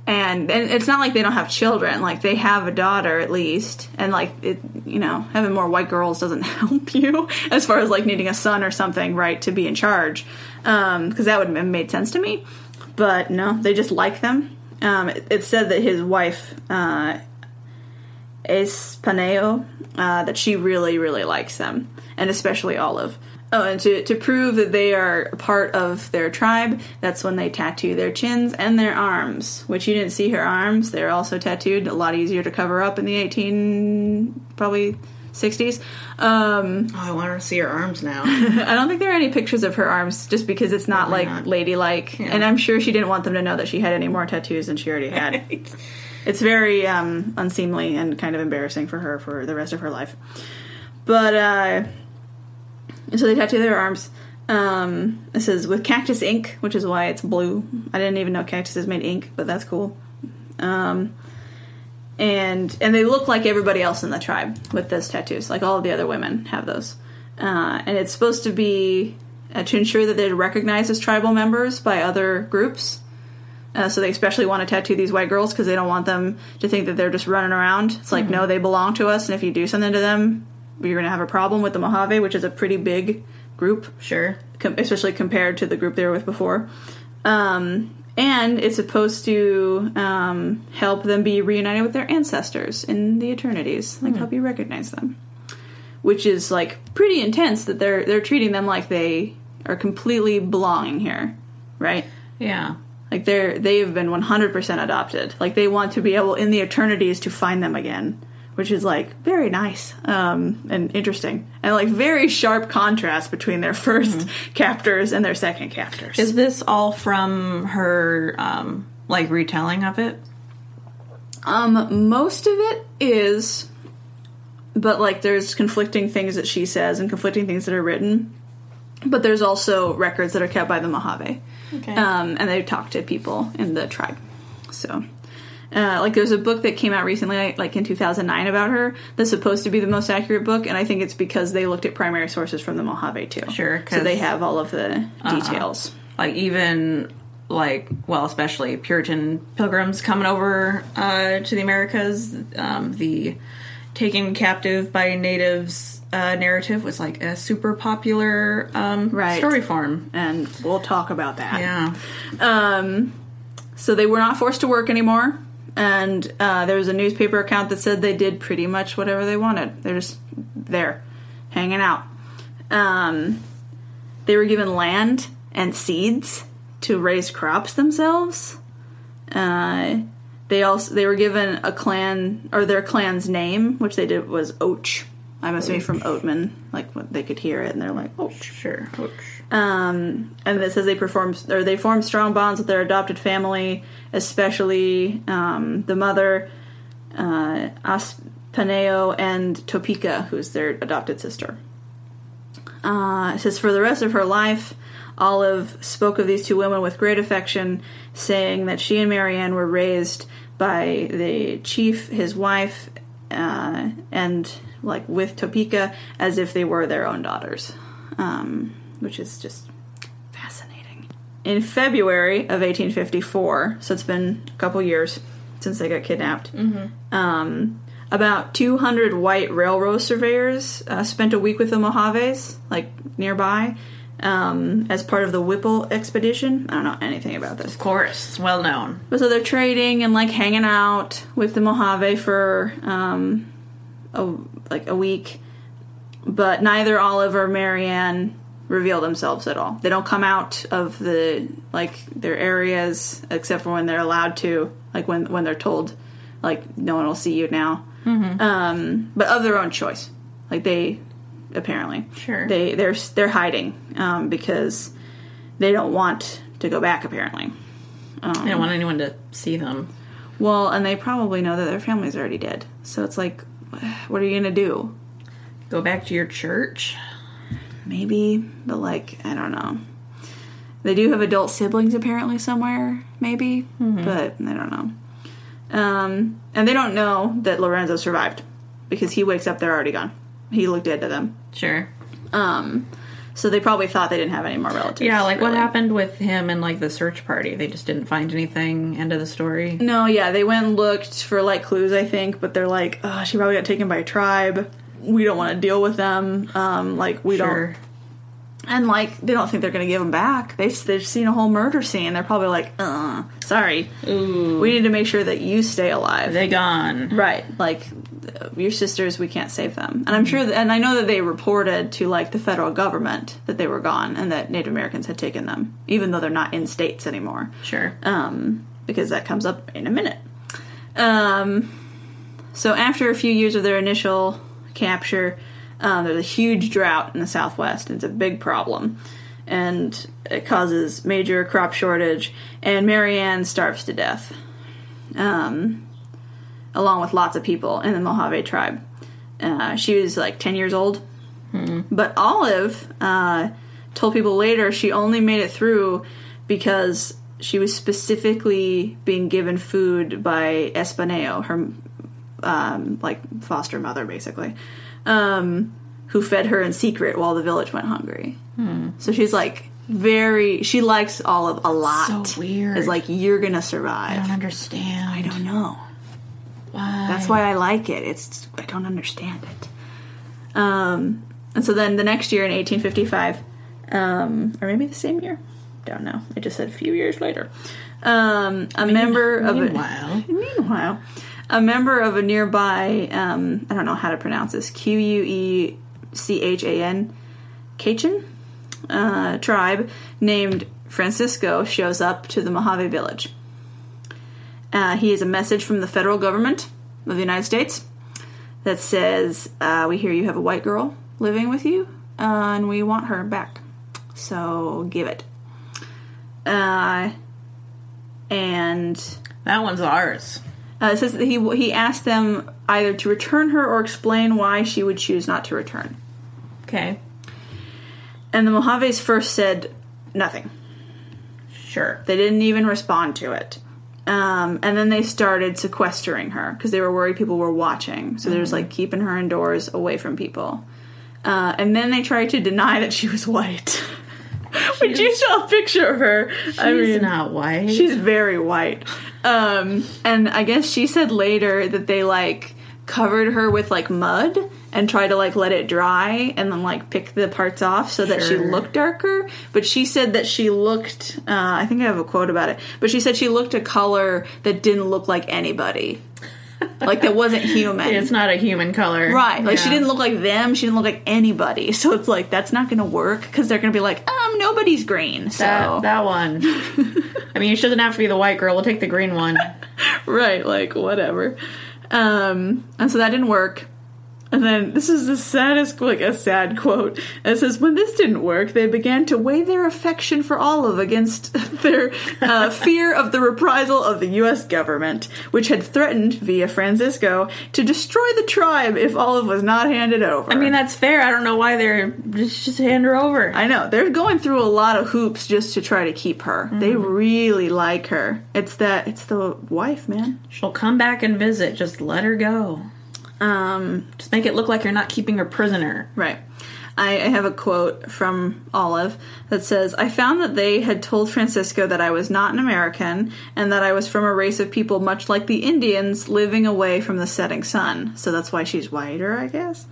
[SPEAKER 1] and and it's not like they don't have children. Like they have a daughter at least, and like it, you know, having more white girls doesn't help you as far as like needing a son or something, right, to be in charge, because that would have made sense to me. But no, they just like them. Um, it, it said that his wife. Uh, Aespaneo, uh, that she really, really likes them, and especially Olive. Oh, and to, to prove that they are a part of their tribe, that's when they tattoo their chins and their arms, which you didn't see her arms. They're also tattooed, a lot easier to cover up in the 18, probably 60s. Um,
[SPEAKER 2] Oh, I want her to see her arms now.
[SPEAKER 1] I don't think there are any pictures of her arms just because it's not
[SPEAKER 2] Probably
[SPEAKER 1] like
[SPEAKER 2] not.
[SPEAKER 1] ladylike. And I'm sure she didn't want them to know that she had any more tattoos than she already had. It's very um, unseemly and kind of embarrassing for her for the rest of her life. But uh, so they tattoo their arms. Um, it says with cactus ink, which is why it's blue. I didn't even know cactuses made ink, but that's cool. Um, and and they look like everybody else in the tribe with those tattoos. Like all of the other women have those. Uh, and it's supposed to be uh, to ensure that they're recognized as tribal members by other groups. Uh, so they especially want to tattoo these white girls because they don't want them to think that they're just running around. It's like, no, they belong to us, and if you do something to them, you're going to have a problem with the Mojave, which is a pretty big group,
[SPEAKER 2] sure.
[SPEAKER 1] com- especially compared to the group they were with before. Um, and it's supposed to um, help them be reunited with their ancestors in the eternities, like help you recognize them, which is like pretty intense. That they're they're treating them like they are completely belonging here, right?
[SPEAKER 2] Yeah.
[SPEAKER 1] Like they're they have been 100% adopted. Like they want to be able in the eternities to find them again, which is like very nice um, and interesting, and like very sharp contrast between their 1st captors and their second captors.
[SPEAKER 2] Is this all from her, um, like, retelling of it?
[SPEAKER 1] Um, most of it is, but like there's conflicting things that she says and conflicting things that are written. But there's also records that are kept by the Mojave,
[SPEAKER 2] Okay.
[SPEAKER 1] um, and they talk to people in the tribe. So, uh, like there's a book that came out recently, like in 2009, about her. That's supposed to be the most accurate book, and I think it's because they looked at primary sources from the Mojave too.
[SPEAKER 2] Sure,
[SPEAKER 1] so they have all of the details.
[SPEAKER 2] like, even, like, well, especially Puritan pilgrims coming over uh, to the Americas, um, the taken captive by natives uh, narrative was, like, a super popular um,
[SPEAKER 1] Right.
[SPEAKER 2] story form.
[SPEAKER 1] And we'll talk about that.
[SPEAKER 2] Yeah.
[SPEAKER 1] Um, so they were not forced to work anymore, and uh, there was a newspaper account that said they did pretty much whatever they wanted. They're just there, hanging out. Um, they were given land and seeds to raise crops themselves. Uh, they also they were given a clan or their clan's name, which they did was Oach. I'm assuming from Oatman, like what they could hear it, and they're like "Oh,
[SPEAKER 2] Sure.
[SPEAKER 1] Um, and it says they perform or they form strong bonds with their adopted family, especially um, the mother, uh, Aespaneo, and Topeka, who's their adopted sister. Uh, it says for the rest of her life, Olive spoke of these two women with great affection, saying that she and Marianne were raised by the chief, his wife, uh, and like with Topeka as if they were their own daughters, um, which is just fascinating. In February of 1854, so it's been a couple years since they got kidnapped. Um, about 200 white railroad surveyors uh, spent a week with the Mojaves, like nearby, um, as part of the Whipple expedition. I don't know anything about this.
[SPEAKER 2] Of course. It's well known.
[SPEAKER 1] But so they're trading and like hanging out with the Mojave for um, a, like a week, but neither Olive or Marianne reveal themselves at all. They don't come out of the like their areas except for when they're allowed to, like when when they're told, like no one will see you now. Um, but of their own choice, like they apparently
[SPEAKER 2] Sure.
[SPEAKER 1] they they're they're hiding um, because they don't want to go back apparently.
[SPEAKER 2] they don't want anyone to see them.
[SPEAKER 1] Well, and they probably know that their family's already dead. So it's like, what are you gonna do?
[SPEAKER 2] Go back to your church.
[SPEAKER 1] Maybe, but like, I don't know. They do have adult siblings apparently somewhere, maybe, but I don't know. Um, and they don't know that Lorenzo survived because he wakes up, they're already gone. He looked dead to them.
[SPEAKER 2] Sure.
[SPEAKER 1] Um, so they probably thought they didn't have any more relatives.
[SPEAKER 2] Yeah, like what happened with him and like the search party? They just didn't find anything. End of the story.
[SPEAKER 1] No, yeah, they went and looked for like clues, I think, but they're like, oh, she probably got taken by a tribe. We don't want to deal with them. Um, like we
[SPEAKER 2] Sure.
[SPEAKER 1] don't, and like they don't think they're going to give them back. They've they've seen a whole murder scene. They're probably like, uh, sorry,
[SPEAKER 2] Ooh,
[SPEAKER 1] we need to make sure that you stay alive.
[SPEAKER 2] they gone.
[SPEAKER 1] Right, like your sisters, we can't save them. And I'm sure, that, and I know that they reported to like the federal government that they were gone and that Native Americans had taken them, even though they're not in states anymore.
[SPEAKER 2] Sure.
[SPEAKER 1] Um, because that comes up in a minute. Um, so after a few years of their initial capture, uh, there's a huge drought in the Southwest. And it's a big problem, and it causes major crop shortage. And Marianne starves to death. Um, along with lots of people in the Mojave tribe. Uh, she was like 10 years old. But Olive uh, told people later she only made it through because she was specifically being given food by Aespaneo, her um, like foster mother, basically, um, who fed her in secret while the village went hungry. So she's like very. She likes Olive a lot.
[SPEAKER 2] So weird.
[SPEAKER 1] It's like you're gonna survive.
[SPEAKER 2] I don't understand.
[SPEAKER 1] I don't know.
[SPEAKER 2] Why?
[SPEAKER 1] That's why I like it. It's I don't understand it. Um, and so then the next year in 1855, um, or maybe the same year, don't know. It just said a few years later. Um, a member of a,
[SPEAKER 2] Meanwhile,
[SPEAKER 1] meanwhile, a member of a nearby um, I don't know how to pronounce this Q U E C H A N Kachin uh, tribe named Francisco shows up to the Mojave village. Uh, he has a message from the federal government of the United States that says, uh, "We hear you have a white girl living with you, uh, and we want her back. So give it." Uh, and
[SPEAKER 2] that one's ours.
[SPEAKER 1] uh, it says that he he asked them either to return her or explain why she would choose not to return.
[SPEAKER 2] Okay.
[SPEAKER 1] And the Mojaves first said nothing.
[SPEAKER 2] Sure.
[SPEAKER 1] They didn't even respond to it. Um, and then they started sequestering her because they were worried people were watching. So there's like keeping her indoors away from people. Uh, and then they tried to deny that she was white. When you saw a picture of her, I
[SPEAKER 2] She's
[SPEAKER 1] mean,
[SPEAKER 2] not white.
[SPEAKER 1] She's very white. Um, and I guess she said later that they like covered her with like mud and try to like let it dry and then like pick the parts off so that she looked darker. But she said that she looked, uh, I think I have a quote about it, but she said she looked a color that didn't look like anybody. like that wasn't human.
[SPEAKER 2] it's not a human color.
[SPEAKER 1] Right, like she didn't look like them. She didn't look like anybody. So it's like that's not going to work because they're going to be like, um, nobody's green. So
[SPEAKER 2] That, that one. I mean, you shouldn't have to be the white girl. We'll take the green one.
[SPEAKER 1] right like whatever um and so that didn't work and then this is the saddest like a sad quote it says when this didn't work they began to weigh their affection for olive against their uh, fear of the reprisal of the u.s government which had threatened via francisco to destroy the tribe if olive was not handed over
[SPEAKER 2] I mean, that's fair. I don't know why they're just, just hand her over.
[SPEAKER 1] I know they're going through a lot of hoops just to try to keep her. They really like her. It's that it's the wife, man.
[SPEAKER 2] She'll come back and visit. Just let her go.
[SPEAKER 1] Um,
[SPEAKER 2] Just make it look like you're not keeping her prisoner.
[SPEAKER 1] Right. I, I have a quote from Olive that says, I found that they had told Francisco that I was not an American and that I was from a race of people much like the Indians living away from the setting sun. So that's why she's whiter, I guess.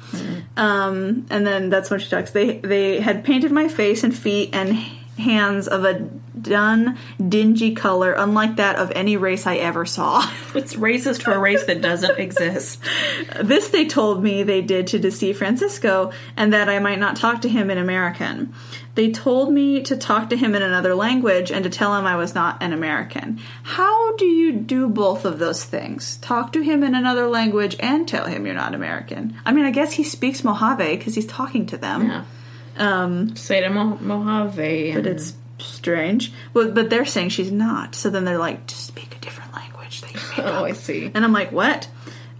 [SPEAKER 1] Um, and then that's when she talks. They, they had painted my face and feet and hands of a dun, dingy color, unlike that of any race I ever saw.
[SPEAKER 2] It's racist for a race that doesn't exist.
[SPEAKER 1] This they told me they did to deceive Francisco and that I might not talk to him in American. They told me to talk to him in another language and to tell him I was not an American. How do you do both of those things? Talk to him in another language and tell him you're not American. I mean, I guess he speaks Mojave because he's talking to them.
[SPEAKER 2] Yeah.
[SPEAKER 1] Um,
[SPEAKER 2] Say to Mo- Mojave.
[SPEAKER 1] but it's strange. Well, but they're saying she's not. So then they're like, just speak a different language that you pick
[SPEAKER 2] Oh. I see.
[SPEAKER 1] And I'm like, what?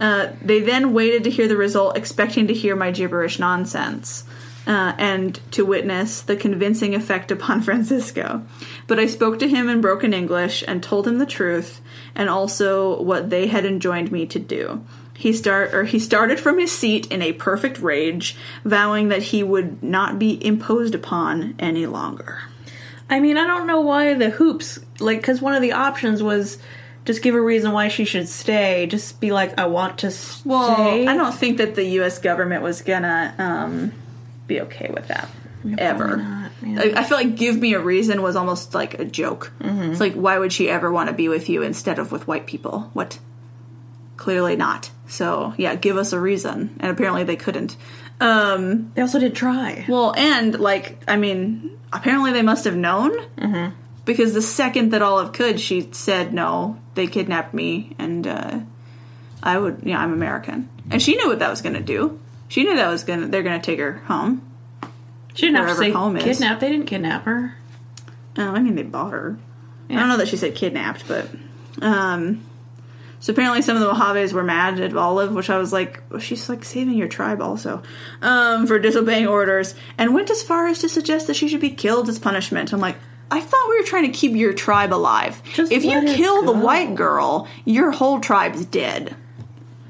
[SPEAKER 1] Uh, they then waited to hear the result, expecting to hear my gibberish nonsense. Uh, and to witness the convincing effect upon Francisco. But I spoke to him in broken English and told him the truth and also what they had enjoined me to do. He start or he started from his seat in a perfect rage, vowing that he would not be imposed upon any longer.
[SPEAKER 2] I mean, I don't know why the hoops, like, because one of the options was just give a reason why she should stay. Just be like, I want to stay.
[SPEAKER 1] Well, I don't think that the U.S. government was gonna um, be okay with that ever.
[SPEAKER 2] not, yeah.
[SPEAKER 1] I, I feel like "give me a reason" was almost like a joke.
[SPEAKER 2] Mm-hmm.
[SPEAKER 1] It's like, why would she ever want to be with you instead of with white people? What? Clearly not. So yeah, give us a reason. And apparently they couldn't. Um,
[SPEAKER 2] They also did try.
[SPEAKER 1] well, and like, I mean, apparently they must have known
[SPEAKER 2] Mm-hmm.
[SPEAKER 1] because the second that Olive could, she said, "No, they kidnapped me, and uh, I would, yeah, I'm American." And she knew what that was going to do. She knew that was gonna they're going to take her home.
[SPEAKER 2] She didn't have to say
[SPEAKER 1] home is.
[SPEAKER 2] kidnap. They didn't kidnap her.
[SPEAKER 1] Oh, I mean, they bought her. I don't know that she said kidnapped, but um, so apparently some of the Mojaves were mad at Olive, which I was like, well, she's like saving your tribe also um, for disobeying orders, and went as far as to suggest that she should be killed as punishment. I'm like. I thought we were trying to keep your tribe alive.
[SPEAKER 2] Just
[SPEAKER 1] if you kill the white girl, your whole tribe's dead.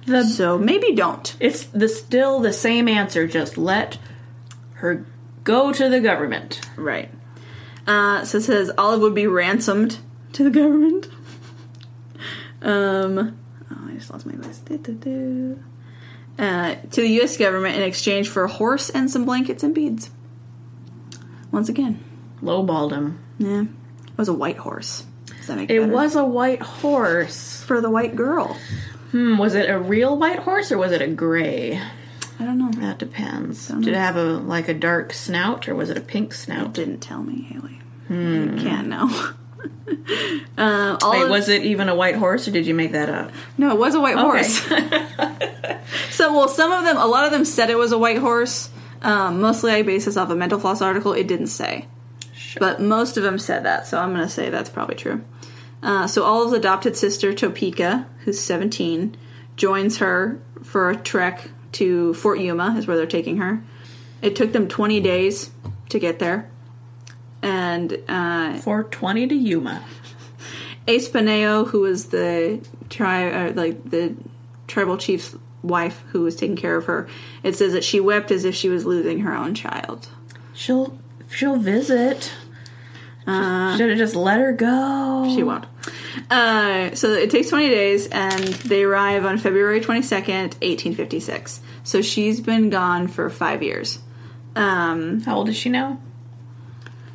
[SPEAKER 2] The
[SPEAKER 1] So maybe don't.
[SPEAKER 2] it's the still the same answer. Just let her go to the government.
[SPEAKER 1] Right. Uh, so it says Olive would be ransomed to the government. Um, oh, I just lost my list. Uh, to the U.S. government in exchange for a horse and some blankets and beads. Once again,
[SPEAKER 2] Lowballed him.
[SPEAKER 1] yeah, it was a white horse. Does that make
[SPEAKER 2] It
[SPEAKER 1] better?
[SPEAKER 2] was a white horse.
[SPEAKER 1] for the white girl.
[SPEAKER 2] Hmm, was it a real white horse or was it a gray?
[SPEAKER 1] I don't know.
[SPEAKER 2] That depends. Did it have a like a dark snout or was it a pink
[SPEAKER 1] It
[SPEAKER 2] snout?
[SPEAKER 1] didn't tell me, Haley. You can't know. uh,
[SPEAKER 2] Wait,
[SPEAKER 1] of-
[SPEAKER 2] was it even a white horse or did you make that up?
[SPEAKER 1] No, it was a white
[SPEAKER 2] Okay.
[SPEAKER 1] horse. so, well, some of them, a lot of them said it was a white horse. Um, mostly, I base this off a Mental Floss article. It didn't say, but most of them said that. So, I'm going to say that's probably true. Uh, so, Olive's adopted sister Topeka, who's 17, joins her for a trek to Fort Yuma, is where they're taking her. It took them 20 days to get there, and uh,
[SPEAKER 2] 420 to Yuma.
[SPEAKER 1] Aespaneo, who was the tri uh, like the tribal chief's wife who was taking care of her, it says that she wept as if she was losing her own child.
[SPEAKER 2] She'll she'll visit. Should have just let her go.
[SPEAKER 1] She won't. Uh, so it takes 20 days, and they arrive on February 22nd, 1856. So she's been gone for five years. Um,
[SPEAKER 2] How old is she now?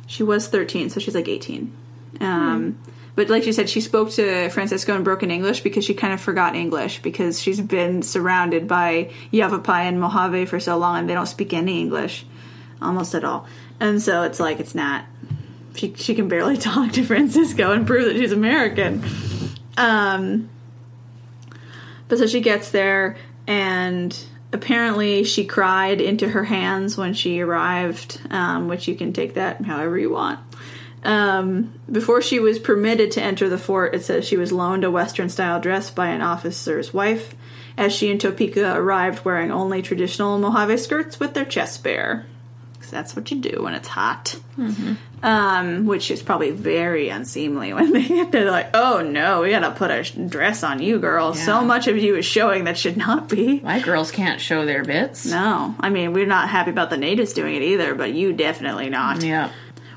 [SPEAKER 1] She was 13, so she's like 18. Um, But like she said, she spoke to Francisco in broken English because she kind of forgot English because she's been surrounded by Yavapai and Mojave for so long and they don't speak any English almost at all. And so it's like, it's not. She, she can barely talk to Francisco and prove that she's American. Um, but so she gets there, and apparently she cried into her hands when she arrived, um, which you can take that however you want. Um, before she was permitted to enter the fort, it says she was loaned a Western style dress by an officer's wife, as she and Topeka arrived wearing only traditional Mojave skirts with their chests bare. 'Cause that's what you do when it's hot. Um, which is probably very unseemly when they get there. They're like, oh no, we gotta put a dress on you, girl. So much of you is showing that should not be.
[SPEAKER 2] My girls can't show their bits.
[SPEAKER 1] No, I mean, we're not happy about the natives doing it either, but you definitely not.
[SPEAKER 2] Yeah.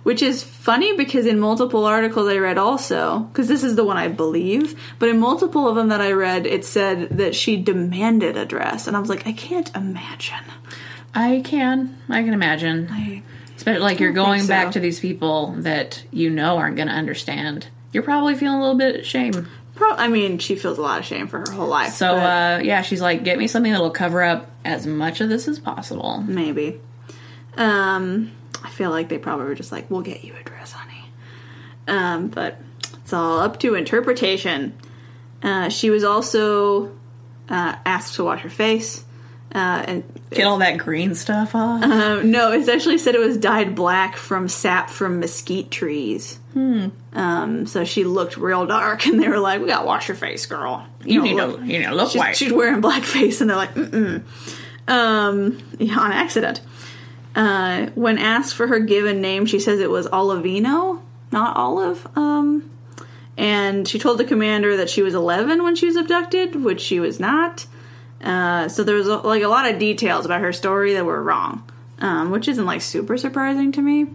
[SPEAKER 1] Which is funny because in multiple articles I read also, because this is the one I believe, but in multiple of them that I read, it said that she demanded a dress. And I was like, I can't imagine.
[SPEAKER 2] I can. I can imagine.
[SPEAKER 1] I,
[SPEAKER 2] Especially like you're going
[SPEAKER 1] think
[SPEAKER 2] back to these people that you know aren't going to understand. You're probably feeling a little bit of shame.
[SPEAKER 1] pro- I mean, she feels a lot of shame for her whole life.
[SPEAKER 2] So uh, yeah, she's like, get me something that'll cover up as much of this as possible.
[SPEAKER 1] maybe. Um, I feel like they probably were just like, we'll get you a dress, honey. Um, but it's all up to interpretation. Uh, she was also uh, asked to wash her face. Uh, and
[SPEAKER 2] Get all that green stuff off.
[SPEAKER 1] Um, no, it's actually said it was dyed black from sap from mesquite trees. Hmm. Um, so she looked real dark, and they were like, "We got to wash your face, girl.
[SPEAKER 2] You
[SPEAKER 1] don't
[SPEAKER 2] need
[SPEAKER 1] look-
[SPEAKER 2] to, you know, look
[SPEAKER 1] She's,
[SPEAKER 2] white.
[SPEAKER 1] she's wearing blackface, and they're like, "Mm-mm." Um, yeah, on accident. Uh, when asked for her given name, she says it was Olivino, not Olive. Um, and she told the commander that she was 11 when she was abducted, which she was not. Uh, so there was a, like a lot of details about her story that were wrong, um, which isn't like super surprising to me.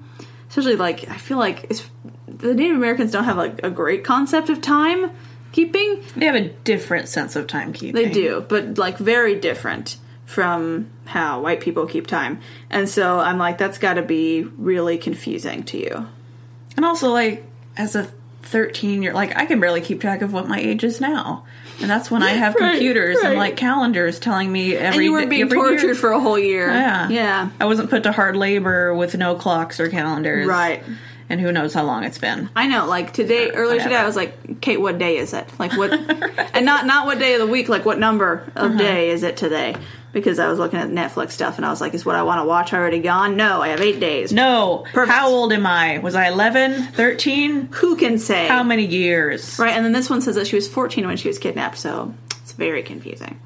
[SPEAKER 1] Especially like I feel like it's the Native Americans don't have like a great concept of time keeping.
[SPEAKER 2] They have a different sense of timekeeping.
[SPEAKER 1] They do, but like very different from how white people keep time. And so I'm like, that's got to be really confusing to you.
[SPEAKER 2] And also, like, as a 13 year, like, I can barely keep track of what my age is now. And that's when I have
[SPEAKER 1] Right,
[SPEAKER 2] computers and like calendars telling me every
[SPEAKER 1] And you were being tortured
[SPEAKER 2] year.
[SPEAKER 1] for a whole year.
[SPEAKER 2] Yeah.
[SPEAKER 1] Yeah.
[SPEAKER 2] I wasn't put to hard labor with no clocks or calendars.
[SPEAKER 1] Right.
[SPEAKER 2] And who knows how long it's been.
[SPEAKER 1] I know, like today, earlier today. I was like, Kate, what day is it? Like what, and not not what day of the week, like what number of
[SPEAKER 2] Uh-huh.
[SPEAKER 1] day is it today? Because I was looking at Netflix stuff and I was like, is what I want to watch already gone? No, I have eight days.
[SPEAKER 2] No.
[SPEAKER 1] Perfect.
[SPEAKER 2] How old am I? Was I 11? 13?
[SPEAKER 1] Who can say?
[SPEAKER 2] How many years?
[SPEAKER 1] Right, and then this one says that she was 14 when she was kidnapped, so it's very confusing.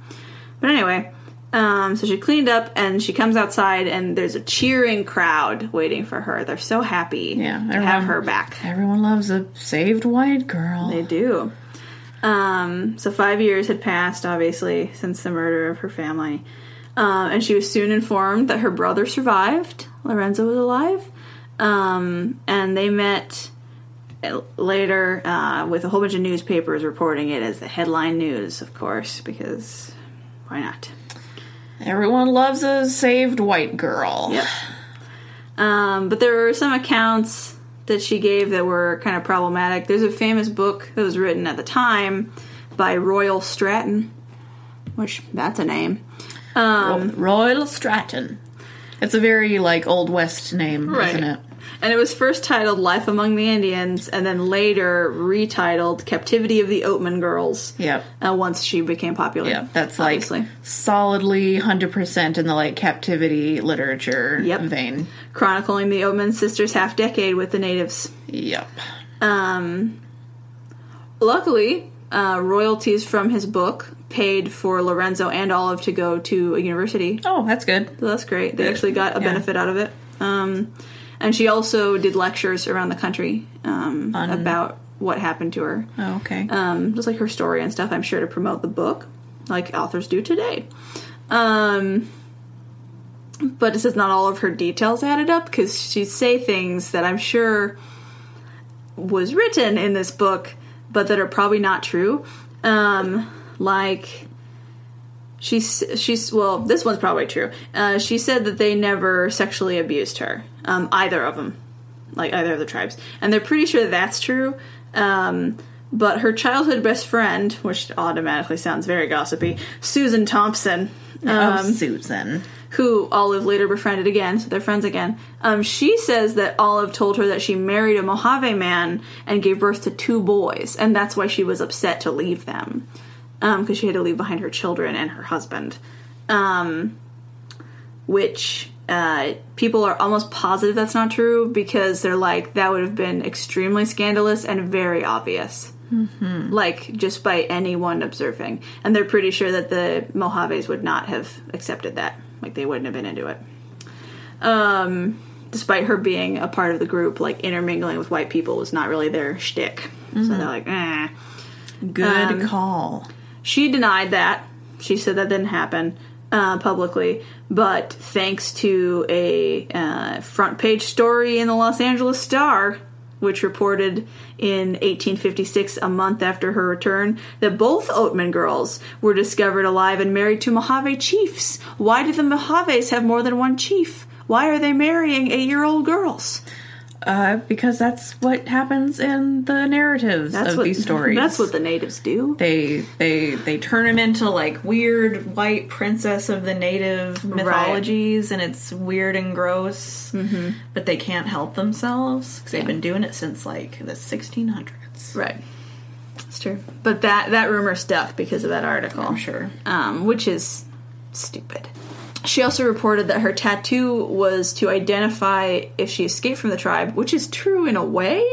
[SPEAKER 1] But anyway, um, so she cleaned up and she comes outside, and there's a cheering crowd waiting for her. They're so happy
[SPEAKER 2] Yeah,
[SPEAKER 1] to
[SPEAKER 2] everyone-
[SPEAKER 1] have her back.
[SPEAKER 2] Everyone loves a saved white girl.
[SPEAKER 1] They do. Um, so five years had passed, obviously, since the murder of her family. Uh, and she was soon informed that her brother survived. Lorenzo was alive. Um, and they met later uh, with a whole bunch of newspapers reporting it as the headline news, of course, because why not?
[SPEAKER 2] Everyone loves a saved white girl.
[SPEAKER 1] Yep. Um, but there were some accounts that she gave that were kind of problematic. There's a famous book that was written at the time by Royal Stratton, which that's a name. Um,
[SPEAKER 2] Royal Stratton. It's a very like old west name, isn't it?
[SPEAKER 1] And it was first titled Life Among the Indians and then later retitled Captivity of the Oatman Girls.
[SPEAKER 2] Yep.
[SPEAKER 1] Uh, once she became popular.
[SPEAKER 2] Yeah, that's like solidly hundred percent in the like captivity literature
[SPEAKER 1] Yep.
[SPEAKER 2] vein.
[SPEAKER 1] chronicling the Oatman sisters' half decade with the natives.
[SPEAKER 2] Yep.
[SPEAKER 1] Um, luckily, uh, royalties from his book paid for Lorenzo and Olive to go to a university.
[SPEAKER 2] Oh, that's good.
[SPEAKER 1] So that's great. They
[SPEAKER 2] Yeah.
[SPEAKER 1] actually got a
[SPEAKER 2] Yeah.
[SPEAKER 1] benefit out of it. Um, and she also did lectures around the country um,
[SPEAKER 2] On-
[SPEAKER 1] about what happened to her.
[SPEAKER 2] Oh, okay.
[SPEAKER 1] Um, just like her story and stuff, I'm sure to promote the book, like authors do today. Um, but it says not all of her details added up because she'd say things that I'm sure was written in this book, but that are probably not true. Um, like she's she's well, this one's probably true. Uh, she said that they never sexually abused her, um, either of them, like either of the tribes, and they're pretty sure that's true. Um, but her childhood best friend, which automatically sounds very gossipy, Susan Thompson,
[SPEAKER 2] oh,
[SPEAKER 1] um,
[SPEAKER 2] Susan.
[SPEAKER 1] who Olive later befriended again, so they're friends again. Um, she says that Olive told her that she married a Mojave man and gave birth to two boys, and that's why she was upset to leave them, because she had to leave behind her children and her husband. Um, which uh, people are almost positive that's not true because they're like that would have been extremely scandalous and very obvious. Like just by anyone observing, and they're pretty sure that the Mojaves would not have accepted that. Like they wouldn't have been into it. Um, despite her being a part of the group, like intermingling with white people was not really their shtick. So they're like, eh.
[SPEAKER 2] Good
[SPEAKER 1] um,
[SPEAKER 2] call.
[SPEAKER 1] She denied that. She said that didn't happen uh, publicly. But thanks to a uh, front page story in the Los Angeles Star, which reported in 1856, a month after her return, that both Oatman girls were discovered alive and married to Mojave chiefs. Why do the Mojaves have more than one chief? Why are they marrying eight year old girls?
[SPEAKER 2] Uh, because that's what happens in the narratives
[SPEAKER 1] That's
[SPEAKER 2] of
[SPEAKER 1] what
[SPEAKER 2] these stories.
[SPEAKER 1] That's what the natives do.
[SPEAKER 2] they they they turn them into like weird white princess of the native mythologies, and it's weird and gross. Mm-hmm. But they can't help themselves because they've been doing it since like the 1600s.
[SPEAKER 1] Right. It's true. But that that rumor stuck because of that article.
[SPEAKER 2] I'm sure.
[SPEAKER 1] Um, which is stupid. She also reported that her tattoo was to identify if she escaped from the tribe, which is true in a way,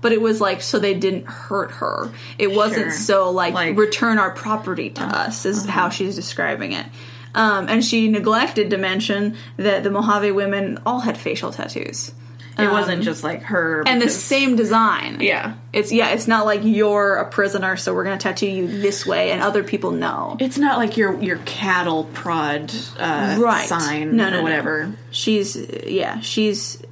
[SPEAKER 1] but it was like so they didn't hurt her. It wasn't
[SPEAKER 2] Sure.
[SPEAKER 1] so like,
[SPEAKER 2] Like-
[SPEAKER 1] return our property to us, is how she's describing it. Um, and she neglected to mention that the Mojave women all had facial tattoos.
[SPEAKER 2] It wasn't just like her
[SPEAKER 1] and the same design.
[SPEAKER 2] Yeah.
[SPEAKER 1] It's yeah, it's not like you're a prisoner, so we're gonna tattoo you this way, and other people know.
[SPEAKER 2] It's not like your your cattle prod uh,
[SPEAKER 1] Right.
[SPEAKER 2] sign
[SPEAKER 1] No, no,
[SPEAKER 2] or
[SPEAKER 1] no.
[SPEAKER 2] whatever.
[SPEAKER 1] She's yeah, she's.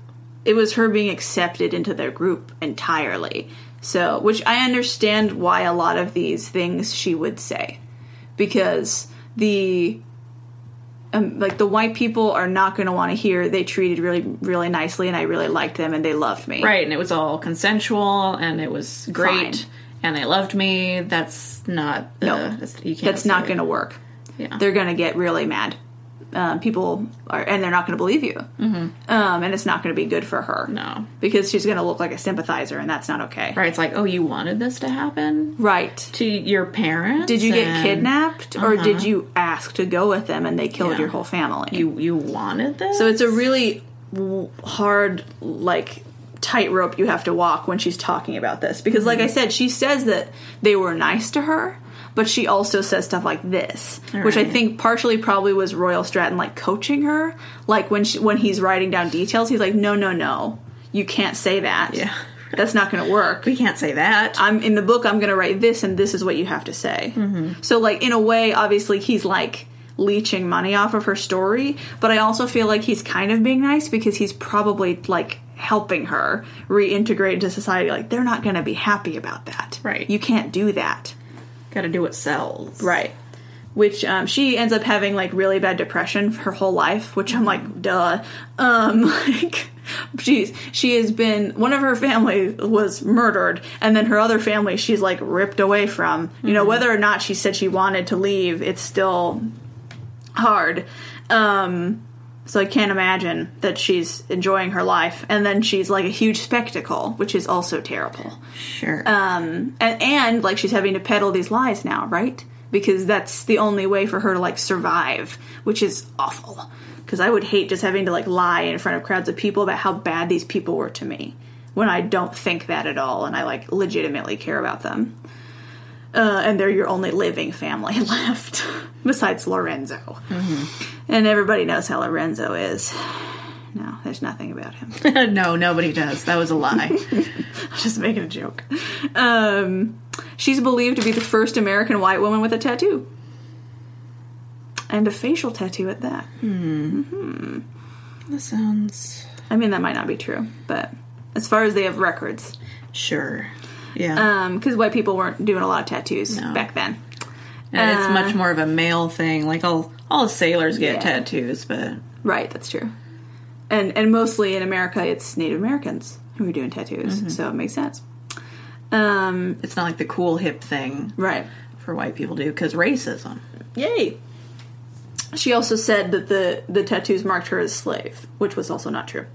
[SPEAKER 1] It was her being accepted into their group entirely. So, which I understand why a lot of these things she would say, because the. Um, like the white people are not going to want to hear they treated really really nicely and I really liked them and they loved me.
[SPEAKER 2] Right, and it was all consensual, and it was great,
[SPEAKER 1] Fine.
[SPEAKER 2] and they loved me. That's not uh,
[SPEAKER 1] No.
[SPEAKER 2] that's, you can't.
[SPEAKER 1] That's not going to work.
[SPEAKER 2] Yeah.
[SPEAKER 1] They're going to get really mad. Um, people are, and they're not going to believe you. Mm-hmm. Um, and it's not going to be good for her.
[SPEAKER 2] No.
[SPEAKER 1] because she's going to look like a sympathizer, and that's not okay.
[SPEAKER 2] Right, it's like, oh, you wanted this to happen
[SPEAKER 1] Right.
[SPEAKER 2] to your parents.
[SPEAKER 1] Did you get
[SPEAKER 2] and
[SPEAKER 1] kidnapped, or did you ask to go with them, and they killed
[SPEAKER 2] Yeah.
[SPEAKER 1] your whole family?
[SPEAKER 2] You you wanted this?
[SPEAKER 1] so it's a really w- hard, like tightrope you have to walk when she's talking about this because, like I said, she says that they were nice to her. But she also says stuff like this, which I think partially probably was Royal Stratton like coaching her. Like when she, when he's writing down details, he's like, "No, no, no, you can't say that.
[SPEAKER 2] Yeah.
[SPEAKER 1] that's not going to work."
[SPEAKER 2] we can't say that.
[SPEAKER 1] I'm in the book. I'm going to write this, and this is what you have to say. Mm-hmm. So, like in a way, obviously, he's like leeching money off of her story, but I also feel like he's kind of being nice because he's probably like helping her reintegrate into society. Like they're not going to be happy about that.
[SPEAKER 2] Right.
[SPEAKER 1] You can't do that.
[SPEAKER 2] Got to do what sells.
[SPEAKER 1] Right. Which um, she ends up having like really bad depression her whole life, which I'm like, duh. Um, like, she's she has been one of her family was murdered, and then her other family she's like ripped away from. You know, whether or not she said she wanted to leave, it's still hard. Um, so I can't imagine that she's enjoying her life, and then she's like a huge spectacle, which is also terrible
[SPEAKER 2] Sure.
[SPEAKER 1] um, and, and like she's having to peddle these lies now, right? Because that's the only way for her to like survive, which is awful. Because I would hate just having to like lie in front of crowds of people about how bad these people were to me when I don't think that at all, and I like legitimately care about them. Uh, and they're your only living family left, besides Lorenzo. And everybody knows how Lorenzo is. No, there's nothing about him.
[SPEAKER 2] no, nobody does. That was a lie.
[SPEAKER 1] just making a joke. Um, she's believed to be the first American white woman with a tattoo. And a facial tattoo at that.
[SPEAKER 2] that sounds
[SPEAKER 1] I mean, that might not be true, but as far as they have records,
[SPEAKER 2] sure. Yeah.
[SPEAKER 1] because white people weren't doing a lot of tattoos
[SPEAKER 2] No.
[SPEAKER 1] back then.
[SPEAKER 2] and it's
[SPEAKER 1] uh,
[SPEAKER 2] much more of a male thing. Like all all sailors get
[SPEAKER 1] Yeah.
[SPEAKER 2] tattoos, but
[SPEAKER 1] Right, that's true. And and mostly in America, it's Native Americans who are doing tattoos, so it makes sense. Um,
[SPEAKER 2] it's not like the cool hip thing
[SPEAKER 1] right.
[SPEAKER 2] for white people to do because racism.
[SPEAKER 1] Yay. She also said that the, the tattoos marked her as slave, which was also not true.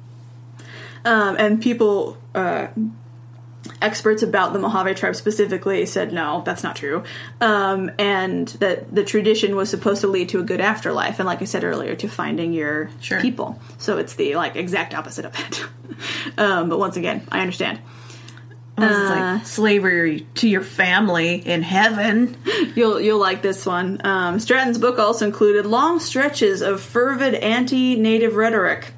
[SPEAKER 1] Um, and people, uh, experts about the Mojave tribe specifically, said no, that's not true. Um, and that the tradition was supposed to lead to a good afterlife, and like I said earlier, to finding your
[SPEAKER 2] Sure.
[SPEAKER 1] people. So it's the like exact opposite of that. um, but once again, I understand.
[SPEAKER 2] Well, it's
[SPEAKER 1] Uh,
[SPEAKER 2] like slavery to your family in heaven.
[SPEAKER 1] You'll you'll like this one. Um, Stratton's book also included long stretches of fervid anti-native rhetoric,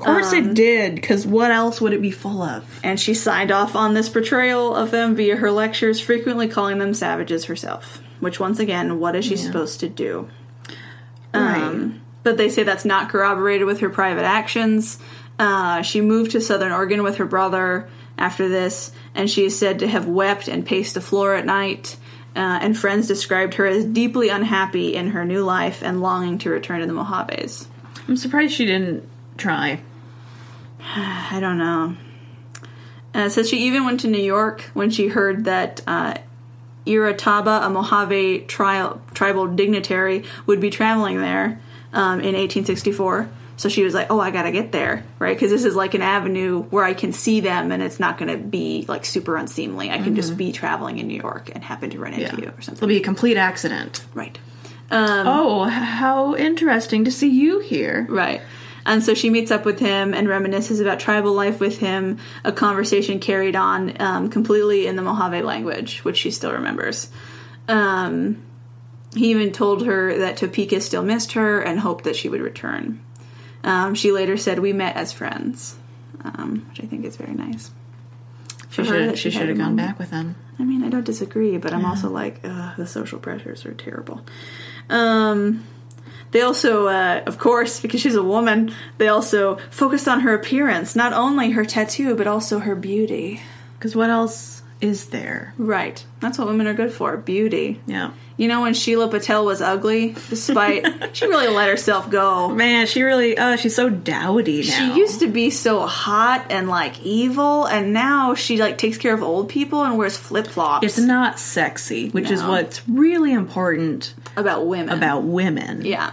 [SPEAKER 2] Of course
[SPEAKER 1] Um,
[SPEAKER 2] it did, because what else would it be full of?
[SPEAKER 1] and she signed off on this portrayal of them via her lectures, frequently calling them savages herself. Which, once again, what is she supposed to do? Um, but they say that's not corroborated with her private actions. Uh, she moved to Southern Oregon with her brother after this, and she is said to have wept and paced the floor at night. Uh, and friends described her as deeply unhappy in her new life and longing to return to the Mojaves.
[SPEAKER 2] I'm surprised she didn't try.
[SPEAKER 1] I don't know. Uh, so she even went to New York when she heard that uh, Irataba, a Mojave tri- tribal dignitary, would be traveling there um, in 1864. So she was like, "Oh, I gotta get there, right? Because this is like an avenue where I can see them, and it's not going to be like super unseemly. I can just be traveling in New York and happen to run into you or something.
[SPEAKER 2] It'll be a complete accident.
[SPEAKER 1] right?" Um,
[SPEAKER 2] Oh, how interesting to see you here.
[SPEAKER 1] Right. And so she meets up with him and reminisces about tribal life with him, a conversation carried on um, completely in the Mojave language, which she still remembers. Um, he even told her that Topeka still missed her and hoped that she would return. Um, she later said, We met as friends. um, which I think is very nice.
[SPEAKER 2] She should
[SPEAKER 1] that
[SPEAKER 2] she should have gone back with him.
[SPEAKER 1] I mean, I don't disagree, but I'm also like, ugh, the social pressures are terrible. Um, they also, uh, of course, because she's a woman, they also focused on her appearance, not only her tattoo, but also her beauty.
[SPEAKER 2] Because what else is there?
[SPEAKER 1] Right. That's what women are good for beauty.
[SPEAKER 2] Yeah.
[SPEAKER 1] You know, when Sheila Patel was ugly, despite she really let herself go.
[SPEAKER 2] Man, she really uh she's so dowdy now.
[SPEAKER 1] She used to be so hot and like evil, and now she like takes care of old people and wears flip flops.
[SPEAKER 2] it's not sexy, which is what's really important
[SPEAKER 1] about women.
[SPEAKER 2] about women.
[SPEAKER 1] Yeah.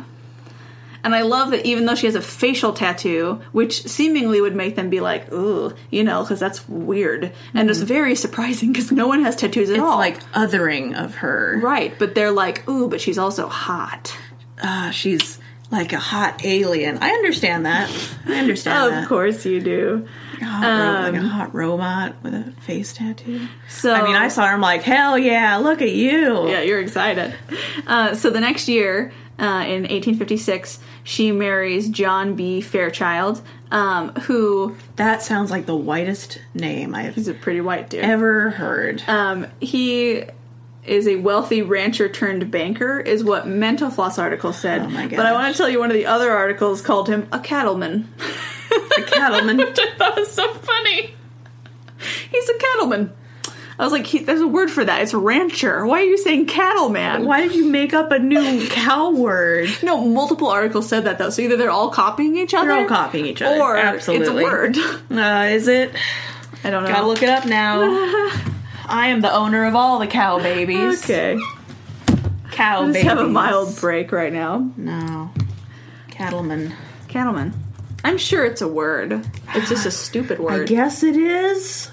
[SPEAKER 1] And I love that even though she has a facial tattoo, which seemingly would make them be like, ooh, you know, because that's weird. And it's very surprising because no one has tattoos at
[SPEAKER 2] Mm-hmm. It's
[SPEAKER 1] all.
[SPEAKER 2] like othering of her.
[SPEAKER 1] right, but they're like, ooh, but she's also hot.
[SPEAKER 2] Uh, she's like a hot alien. I understand that. I understand
[SPEAKER 1] of
[SPEAKER 2] that.
[SPEAKER 1] course you do.
[SPEAKER 2] Like a hot ro- like a hot robot with a face tattoo.
[SPEAKER 1] So
[SPEAKER 2] I mean, I saw her. I'm like, hell yeah! Look at you.
[SPEAKER 1] Yeah, you're excited. Uh, so the next year, uh, in 1856, she marries John B. Fairchild, um, who
[SPEAKER 2] That sounds like the whitest name I've
[SPEAKER 1] is a pretty white dude.
[SPEAKER 2] ever heard.
[SPEAKER 1] Um, he is a wealthy rancher turned banker, is what Mental Floss article said.
[SPEAKER 2] Oh my
[SPEAKER 1] But I want to tell you one of the other articles called him a cattleman.
[SPEAKER 2] a cattleman.
[SPEAKER 1] Which I thought was so funny. He's a cattleman. I was like, he, there's a word for that. It's rancher. Why are you saying cattleman?
[SPEAKER 2] Why did you make up a new cow word?
[SPEAKER 1] No, multiple articles said that though. So either they're all copying each other,
[SPEAKER 2] They're all copying each other.
[SPEAKER 1] or
[SPEAKER 2] Absolutely.
[SPEAKER 1] it's a word.
[SPEAKER 2] Uh, is it?
[SPEAKER 1] I don't know.
[SPEAKER 2] Gotta look it up now. I am the owner of all the cow babies.
[SPEAKER 1] Okay,
[SPEAKER 2] Cow
[SPEAKER 1] let's
[SPEAKER 2] babies.
[SPEAKER 1] have a mild break right now.
[SPEAKER 2] No. Cattleman.
[SPEAKER 1] Cattleman. I'm sure it's a word. It's just a stupid word.
[SPEAKER 2] I guess it is.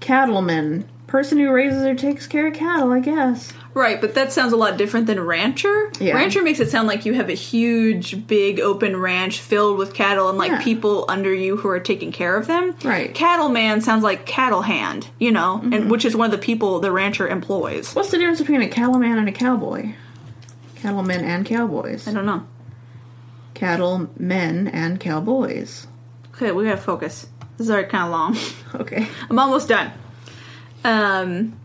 [SPEAKER 2] Cattleman. Person who raises or takes care of cattle, I guess.
[SPEAKER 1] Right, but that sounds a lot different than rancher.
[SPEAKER 2] Yeah.
[SPEAKER 1] Rancher makes it sound like you have a huge, big, open ranch filled with cattle and like
[SPEAKER 2] Yeah.
[SPEAKER 1] people under you who are taking care of them.
[SPEAKER 2] Right.
[SPEAKER 1] Cattleman sounds like cattle hand, you know,
[SPEAKER 2] Mm-hmm.
[SPEAKER 1] and which is one of the people the rancher employs.
[SPEAKER 2] What's the difference between a cattleman and a cowboy? Cattlemen and cowboys.
[SPEAKER 1] I don't know.
[SPEAKER 2] Cattlemen and cowboys.
[SPEAKER 1] Okay, we gotta focus. This is already kind of long.
[SPEAKER 2] Okay.
[SPEAKER 1] I'm almost done. Um,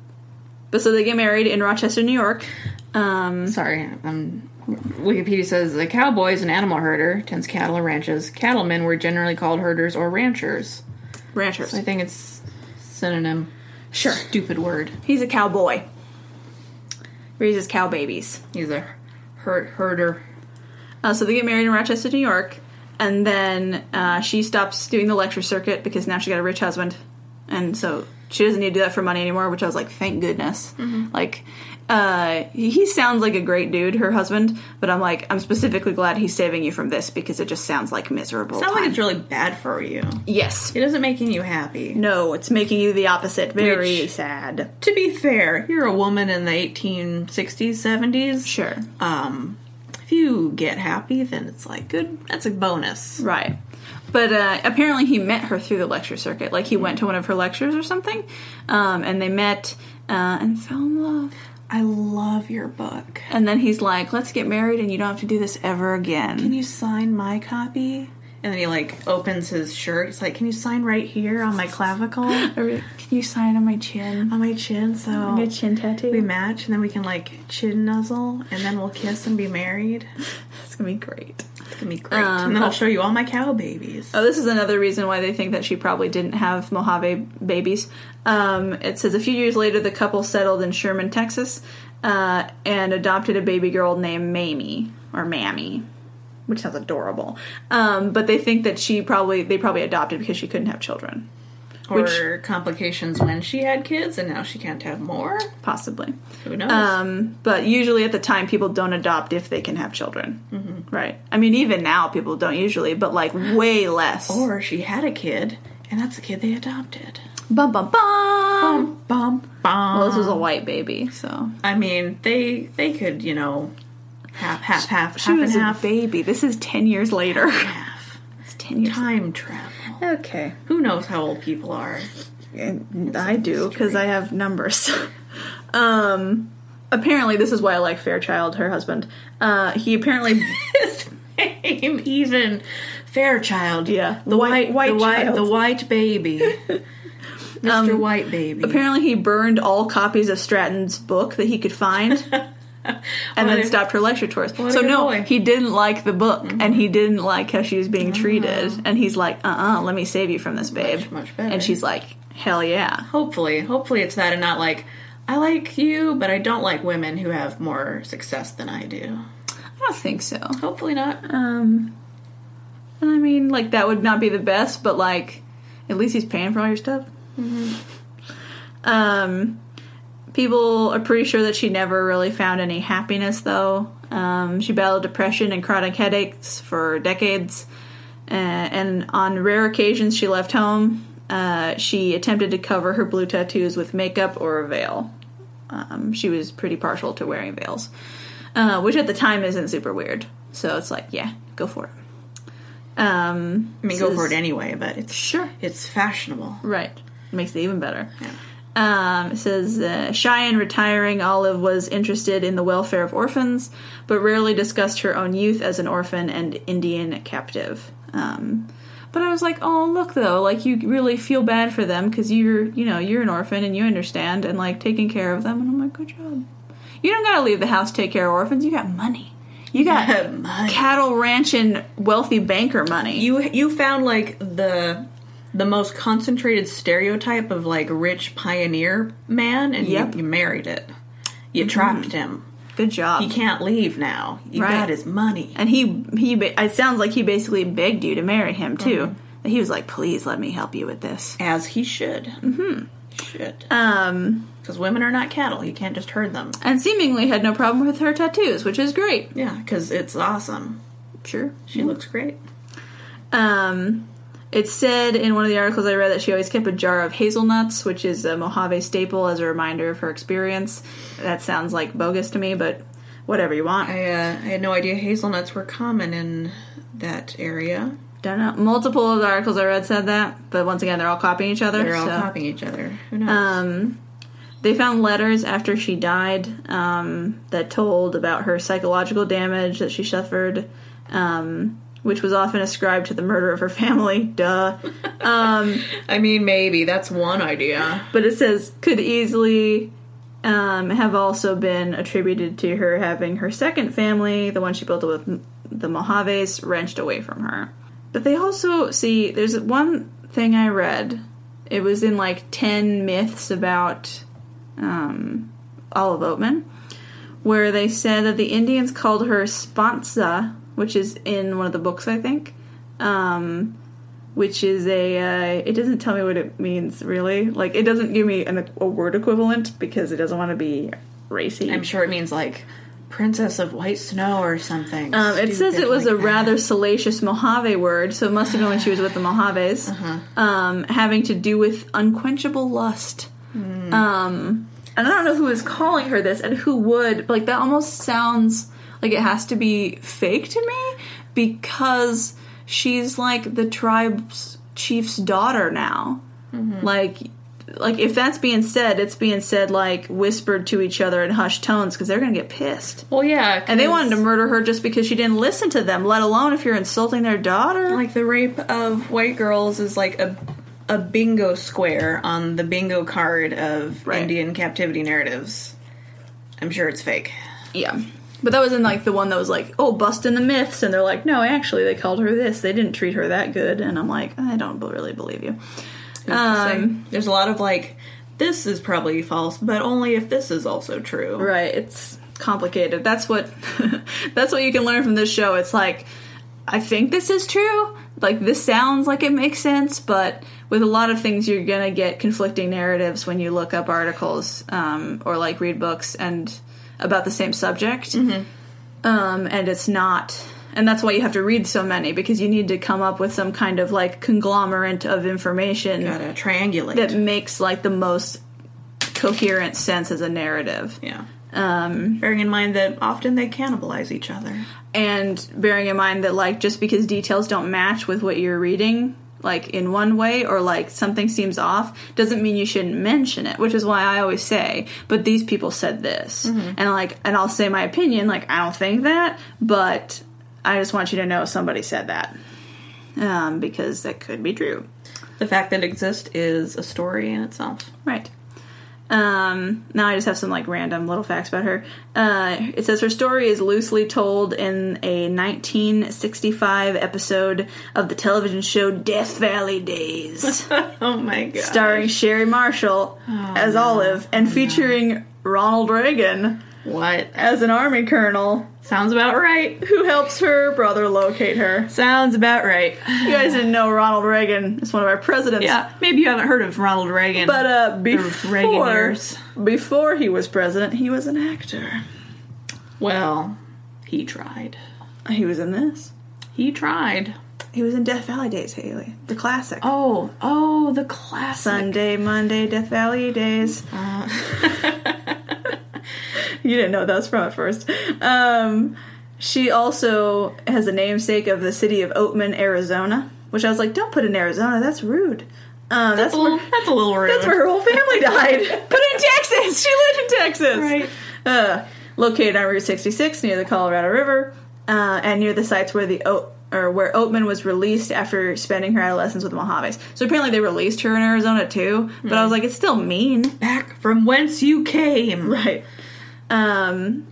[SPEAKER 1] but so they get married in Rochester, New York. Um,
[SPEAKER 2] Sorry, um, Wikipedia says a cowboy is an animal herder, tends cattle and ranches. Cattlemen were generally called herders or ranchers.
[SPEAKER 1] ranchers.
[SPEAKER 2] I think it's synonym.
[SPEAKER 1] Sure.
[SPEAKER 2] Stupid word.
[SPEAKER 1] He's a cowboy. Raises cow babies.
[SPEAKER 2] He's a her- herder.
[SPEAKER 1] Uh, so they get married in Rochester, New York, and then uh, she stops doing the lecture circuit because now she got a rich husband, and so she doesn't need to do that for money anymore. Which I was like, thank goodness. Like, uh, he sounds like a great dude, her husband, but I'm like, I'm specifically glad he's saving you from this because it just sounds like miserable.
[SPEAKER 2] Sounds like it's really bad for you.
[SPEAKER 1] yes.
[SPEAKER 2] It isn't making you happy.
[SPEAKER 1] No, it's making you the opposite. Very
[SPEAKER 2] Which-
[SPEAKER 1] sad.
[SPEAKER 2] To be fair, you're a woman in the 1860s, 70s.
[SPEAKER 1] Sure.
[SPEAKER 2] Um, if you get happy, then it's like good. That's a bonus.
[SPEAKER 1] Right. But uh, apparently he met her through the lecture circuit. Like he went to one of her lectures or something, um, and they met uh, and fell in love.
[SPEAKER 2] I love your book.
[SPEAKER 1] And then he's like, "Let's get married, and you don't have to do this ever again."
[SPEAKER 2] Can you sign my copy? And then he like opens his shirt. He's like, "Can you sign right here on my clavicle,
[SPEAKER 1] Or, Can you sign on my chin?
[SPEAKER 2] On my chin, so
[SPEAKER 1] My chin tattoo.
[SPEAKER 2] we match, and then we can like chin nuzzle, and then we'll kiss and be married.
[SPEAKER 1] It's gonna be great.
[SPEAKER 2] It's gonna be great.
[SPEAKER 1] Um,
[SPEAKER 2] and then I'll
[SPEAKER 1] oh.
[SPEAKER 2] show you all my cow babies.
[SPEAKER 1] Oh, this is another reason why they think that she probably didn't have Mojave babies. Um, it says a few years later, the couple settled in Sherman, Texas, uh, and adopted a baby girl named Mamie or Mammy, which sounds adorable. Um, but they think that she probably they probably adopted because she couldn't have children,
[SPEAKER 2] or
[SPEAKER 1] which-
[SPEAKER 2] complications when she had kids, and now she can't have more.
[SPEAKER 1] possibly.
[SPEAKER 2] Who knows?
[SPEAKER 1] Um, but usually at the time, people don't adopt if they can have children, mm-hmm. right? I mean, even now, people don't usually, but like way less.
[SPEAKER 2] or she had a kid, and that's the kid they adopted.
[SPEAKER 1] bum bum bum.
[SPEAKER 2] Bum bum bum.
[SPEAKER 1] Well, this was a white baby, so
[SPEAKER 2] I mean, they they could you know half half half
[SPEAKER 1] she
[SPEAKER 2] half
[SPEAKER 1] was
[SPEAKER 2] and
[SPEAKER 1] a
[SPEAKER 2] half
[SPEAKER 1] baby. This is ten years later.
[SPEAKER 2] half
[SPEAKER 1] it's ten years.
[SPEAKER 2] time travel.
[SPEAKER 1] Okay,
[SPEAKER 2] Who knows how old people are?
[SPEAKER 1] And I do because I have numbers. um, apparently, this is why I like Fairchild, her husband. Uh, he apparently
[SPEAKER 2] His name even Fairchild.
[SPEAKER 1] Yeah,
[SPEAKER 2] the white,
[SPEAKER 1] white- white
[SPEAKER 2] the white, the white baby, Mr. White Baby.
[SPEAKER 1] Apparently, he burned all copies of Stratton's book that he could find, and then stopped her lecture tours. So no,
[SPEAKER 2] boy. Mm-hmm.
[SPEAKER 1] he didn't like the book, and he didn't like how she was being treated. And he's like, "Uh, uh let me save you from this, babe."
[SPEAKER 2] Much, much better.
[SPEAKER 1] And she's like, "Hell yeah."
[SPEAKER 2] Hopefully, hopefully it's that, and not like I like you, but I don't like women who have more success than I do.
[SPEAKER 1] I don't think so.
[SPEAKER 2] Hopefully not.
[SPEAKER 1] Um, and I mean, like that would not be the best, but like, at least he's paying for all your stuff. Um, people are pretty sure that she never really found any happiness, though. Um, she battled depression and chronic headaches for decades, uh, and on rare occasions she left home. Uh, she attempted to cover her blue tattoos with makeup or a veil. Um, she was pretty partial to wearing veils, uh, which at the time isn't super weird. So it's like, yeah, go for it. Um,
[SPEAKER 2] I mean, go for it anyway, but it's
[SPEAKER 1] Sure.
[SPEAKER 2] it's fashionable.
[SPEAKER 1] Right. Makes it even better.
[SPEAKER 2] Yeah.
[SPEAKER 1] Um, it says, uh, shy and retiring, Olive was interested in the welfare of orphans, but rarely discussed her own youth as an orphan and Indian captive. Um, but I was like, oh, look though, like you really feel bad for them because you're, you know, you're an orphan and you understand and like taking care of them. And I'm like, good job. You don't gotta leave the house to take care of orphans. You got money. You got
[SPEAKER 2] Money.
[SPEAKER 1] cattle ranch and wealthy banker money.
[SPEAKER 2] You you found like the the most concentrated stereotype of like rich pioneer man, and
[SPEAKER 1] Yep.
[SPEAKER 2] you, you married it. You trapped him.
[SPEAKER 1] good job.
[SPEAKER 2] He can't leave now. You
[SPEAKER 1] Right.
[SPEAKER 2] got his money.
[SPEAKER 1] And he he it sounds like he basically begged you to marry him too. That He was like, "Please let me help you with this."
[SPEAKER 2] As he should. Mm-hmm. Should.
[SPEAKER 1] Um,
[SPEAKER 2] Because women are not cattle. You can't just herd them.
[SPEAKER 1] and seemingly had no problem with her tattoos, which is great.
[SPEAKER 2] Yeah, because it's awesome.
[SPEAKER 1] Sure.
[SPEAKER 2] She looks great.
[SPEAKER 1] Um, it said in one of the articles I read that she always kept a jar of hazelnuts, which is a Mojave staple, as a reminder of her experience. That sounds like bogus to me, but whatever you want.
[SPEAKER 2] I, uh, I had no idea hazelnuts were common in that area.
[SPEAKER 1] Don't know. Multiple of the articles I read said that, but once again, they're all copying each other.
[SPEAKER 2] They're all
[SPEAKER 1] so.
[SPEAKER 2] copying each other. Who knows?
[SPEAKER 1] Um, they found letters after she died um, that told about her psychological damage that she suffered, um, which was often ascribed to the murder of her family. Duh. Um,
[SPEAKER 2] I mean, maybe that's one idea.
[SPEAKER 1] but it says could easily um, have also been attributed to her having her second family, the one she built with the Mojaves, wrenched away from her. But they also see there's one thing I read. It was in like ten myths about um, Olive Oatman, where they said that the Indians called her Spanza, which is in one of the books, I think. Um, which is a uh, it doesn't tell me what it means really like it doesn't give me an, a word equivalent because it doesn't want to be racy
[SPEAKER 2] I'm sure it means like princess of white snow or something.
[SPEAKER 1] um, it says it was
[SPEAKER 2] like
[SPEAKER 1] a rather salacious Mojave word, so it must have been when she was with the Mojaves,
[SPEAKER 2] Uh-huh.
[SPEAKER 1] um, having to do with unquenchable lust.
[SPEAKER 2] Hmm.
[SPEAKER 1] Um, and I don't know who is calling her this and who would, like that almost sounds like it has to be fake to me because she's like the tribe's chief's daughter now.
[SPEAKER 2] Mm-hmm.
[SPEAKER 1] Like, like if that's being said, it's being said like whispered to each other in hushed tones because they're gonna get pissed.
[SPEAKER 2] Well, yeah,
[SPEAKER 1] And they wanted to murder her just because she didn't listen to them, let alone if you're insulting their daughter.
[SPEAKER 2] like the rape of white girls is like a a bingo square on the bingo card of
[SPEAKER 1] Right.
[SPEAKER 2] Indian captivity narratives. I'm sure it's fake.
[SPEAKER 1] yeah. But that was in like the one that was like, oh, busting the myths. And they're like, no, actually, they called her this. They didn't treat her that good. And I'm like, I don't really believe you. Um,
[SPEAKER 2] There's a lot of like, this is probably false, but only if this is also true.
[SPEAKER 1] right. It's complicated. That's what, that's what you can learn from this show. It's like, I think this is true. Like, this sounds like it makes sense, but with a lot of things, you're gonna get conflicting narratives when you look up articles um, or like read books and about the same subject. Um, and it's not, and that's why you have to read so many because you need to come up with some kind of like conglomerate of information
[SPEAKER 2] Gotta triangulate.
[SPEAKER 1] that makes like the most coherent sense as a narrative.
[SPEAKER 2] yeah.
[SPEAKER 1] Um,
[SPEAKER 2] Bearing in mind that often they cannibalize each other.
[SPEAKER 1] and bearing in mind that like just because details don't match with what you're reading like in one way or like something seems off doesn't mean you shouldn't mention it which is why i always say but these people said this and like and i'll say my opinion like i don't think that but i just want you to know somebody said that um, because that could be true.
[SPEAKER 2] The fact that it exists is a story in itself.
[SPEAKER 1] Right. Um, now I just have some like random little facts about her. Uh, it says her story is loosely told in a 1965 episode of the television show Death Valley Days,
[SPEAKER 2] oh my god.
[SPEAKER 1] starring Shary Marshall as Olive and featuring Ronald Reagan
[SPEAKER 2] What?
[SPEAKER 1] as an army colonel
[SPEAKER 2] Sounds about right.
[SPEAKER 1] who helps her brother locate her.
[SPEAKER 2] Sounds about right.
[SPEAKER 1] You guys didn't know Ronald Reagan is one of our presidents.
[SPEAKER 2] Yeah, maybe you haven't heard of Ronald Reagan.
[SPEAKER 1] But uh, before
[SPEAKER 2] Reagan
[SPEAKER 1] before he was president, he was an actor.
[SPEAKER 2] well, he tried.
[SPEAKER 1] He was in this.
[SPEAKER 2] He tried.
[SPEAKER 1] He was in Death Valley Days, Haley, the classic.
[SPEAKER 2] Oh, oh, the classic.
[SPEAKER 1] Sunday, Monday, Death Valley Days.
[SPEAKER 2] Uh,
[SPEAKER 1] You didn't know that was from at first. Um, she also has a namesake of the city of Oatman, Arizona, which I was like, don't put in Arizona. That's rude. Um, that's
[SPEAKER 2] that's, a little,
[SPEAKER 1] where
[SPEAKER 2] that's a little rude.
[SPEAKER 1] that's where her whole family died. Put in Texas. She lived in Texas.
[SPEAKER 2] Right.
[SPEAKER 1] Uh, located on Route 66 near the Colorado River, uh, and near the sites where the or where Oatman was released after spending her adolescence with the Mojaves. So apparently they released her in Arizona too. But I was like, it's still mean,
[SPEAKER 2] Back from whence you came.
[SPEAKER 1] right? Um.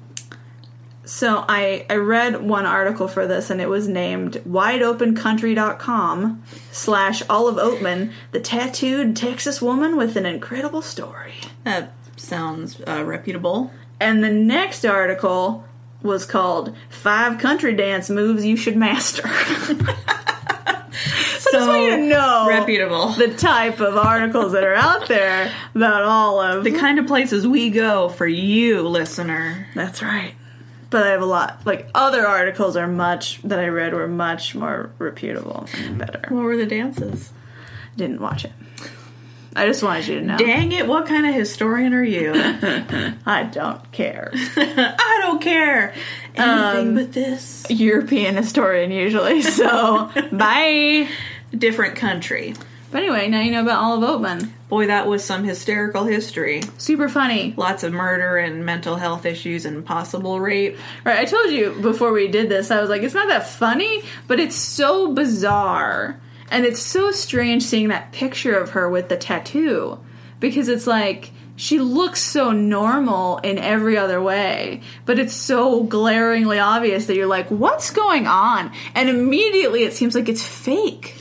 [SPEAKER 1] So I I read one article for this, and it was named WideOpenCountry.com slash Olive Oatman, the tattooed Texas woman with an incredible story.
[SPEAKER 2] That sounds uh, reputable.
[SPEAKER 1] And the next article was called Five Country Dance Moves You Should Master. so just want you to know
[SPEAKER 2] reputable.
[SPEAKER 1] the type of articles that are out there about all of
[SPEAKER 2] the kind of places we go for you, listener.
[SPEAKER 1] That's right. But I have a lot. Like, other articles are much, that I read were much more reputable and better.
[SPEAKER 2] What were the dances?
[SPEAKER 1] Didn't watch it. I just wanted you to know.
[SPEAKER 2] Dang it, what kind of historian are you?
[SPEAKER 1] I don't care.
[SPEAKER 2] I don't care. Anything
[SPEAKER 1] Um,
[SPEAKER 2] but this.
[SPEAKER 1] European historian, usually. So, bye.
[SPEAKER 2] Different country.
[SPEAKER 1] But anyway, now you know about Olive Oatman.
[SPEAKER 2] Boy, that was some hysterical history.
[SPEAKER 1] Super funny.
[SPEAKER 2] Lots of murder and mental health issues and possible rape.
[SPEAKER 1] Right, I told you before we did this, I was like, it's not that funny, but it's so bizarre. And it's so strange seeing that picture of her with the tattoo. Because it's like, she looks so normal in every other way, but it's so glaringly obvious that you're like, what's going on? And immediately it seems like it's fake.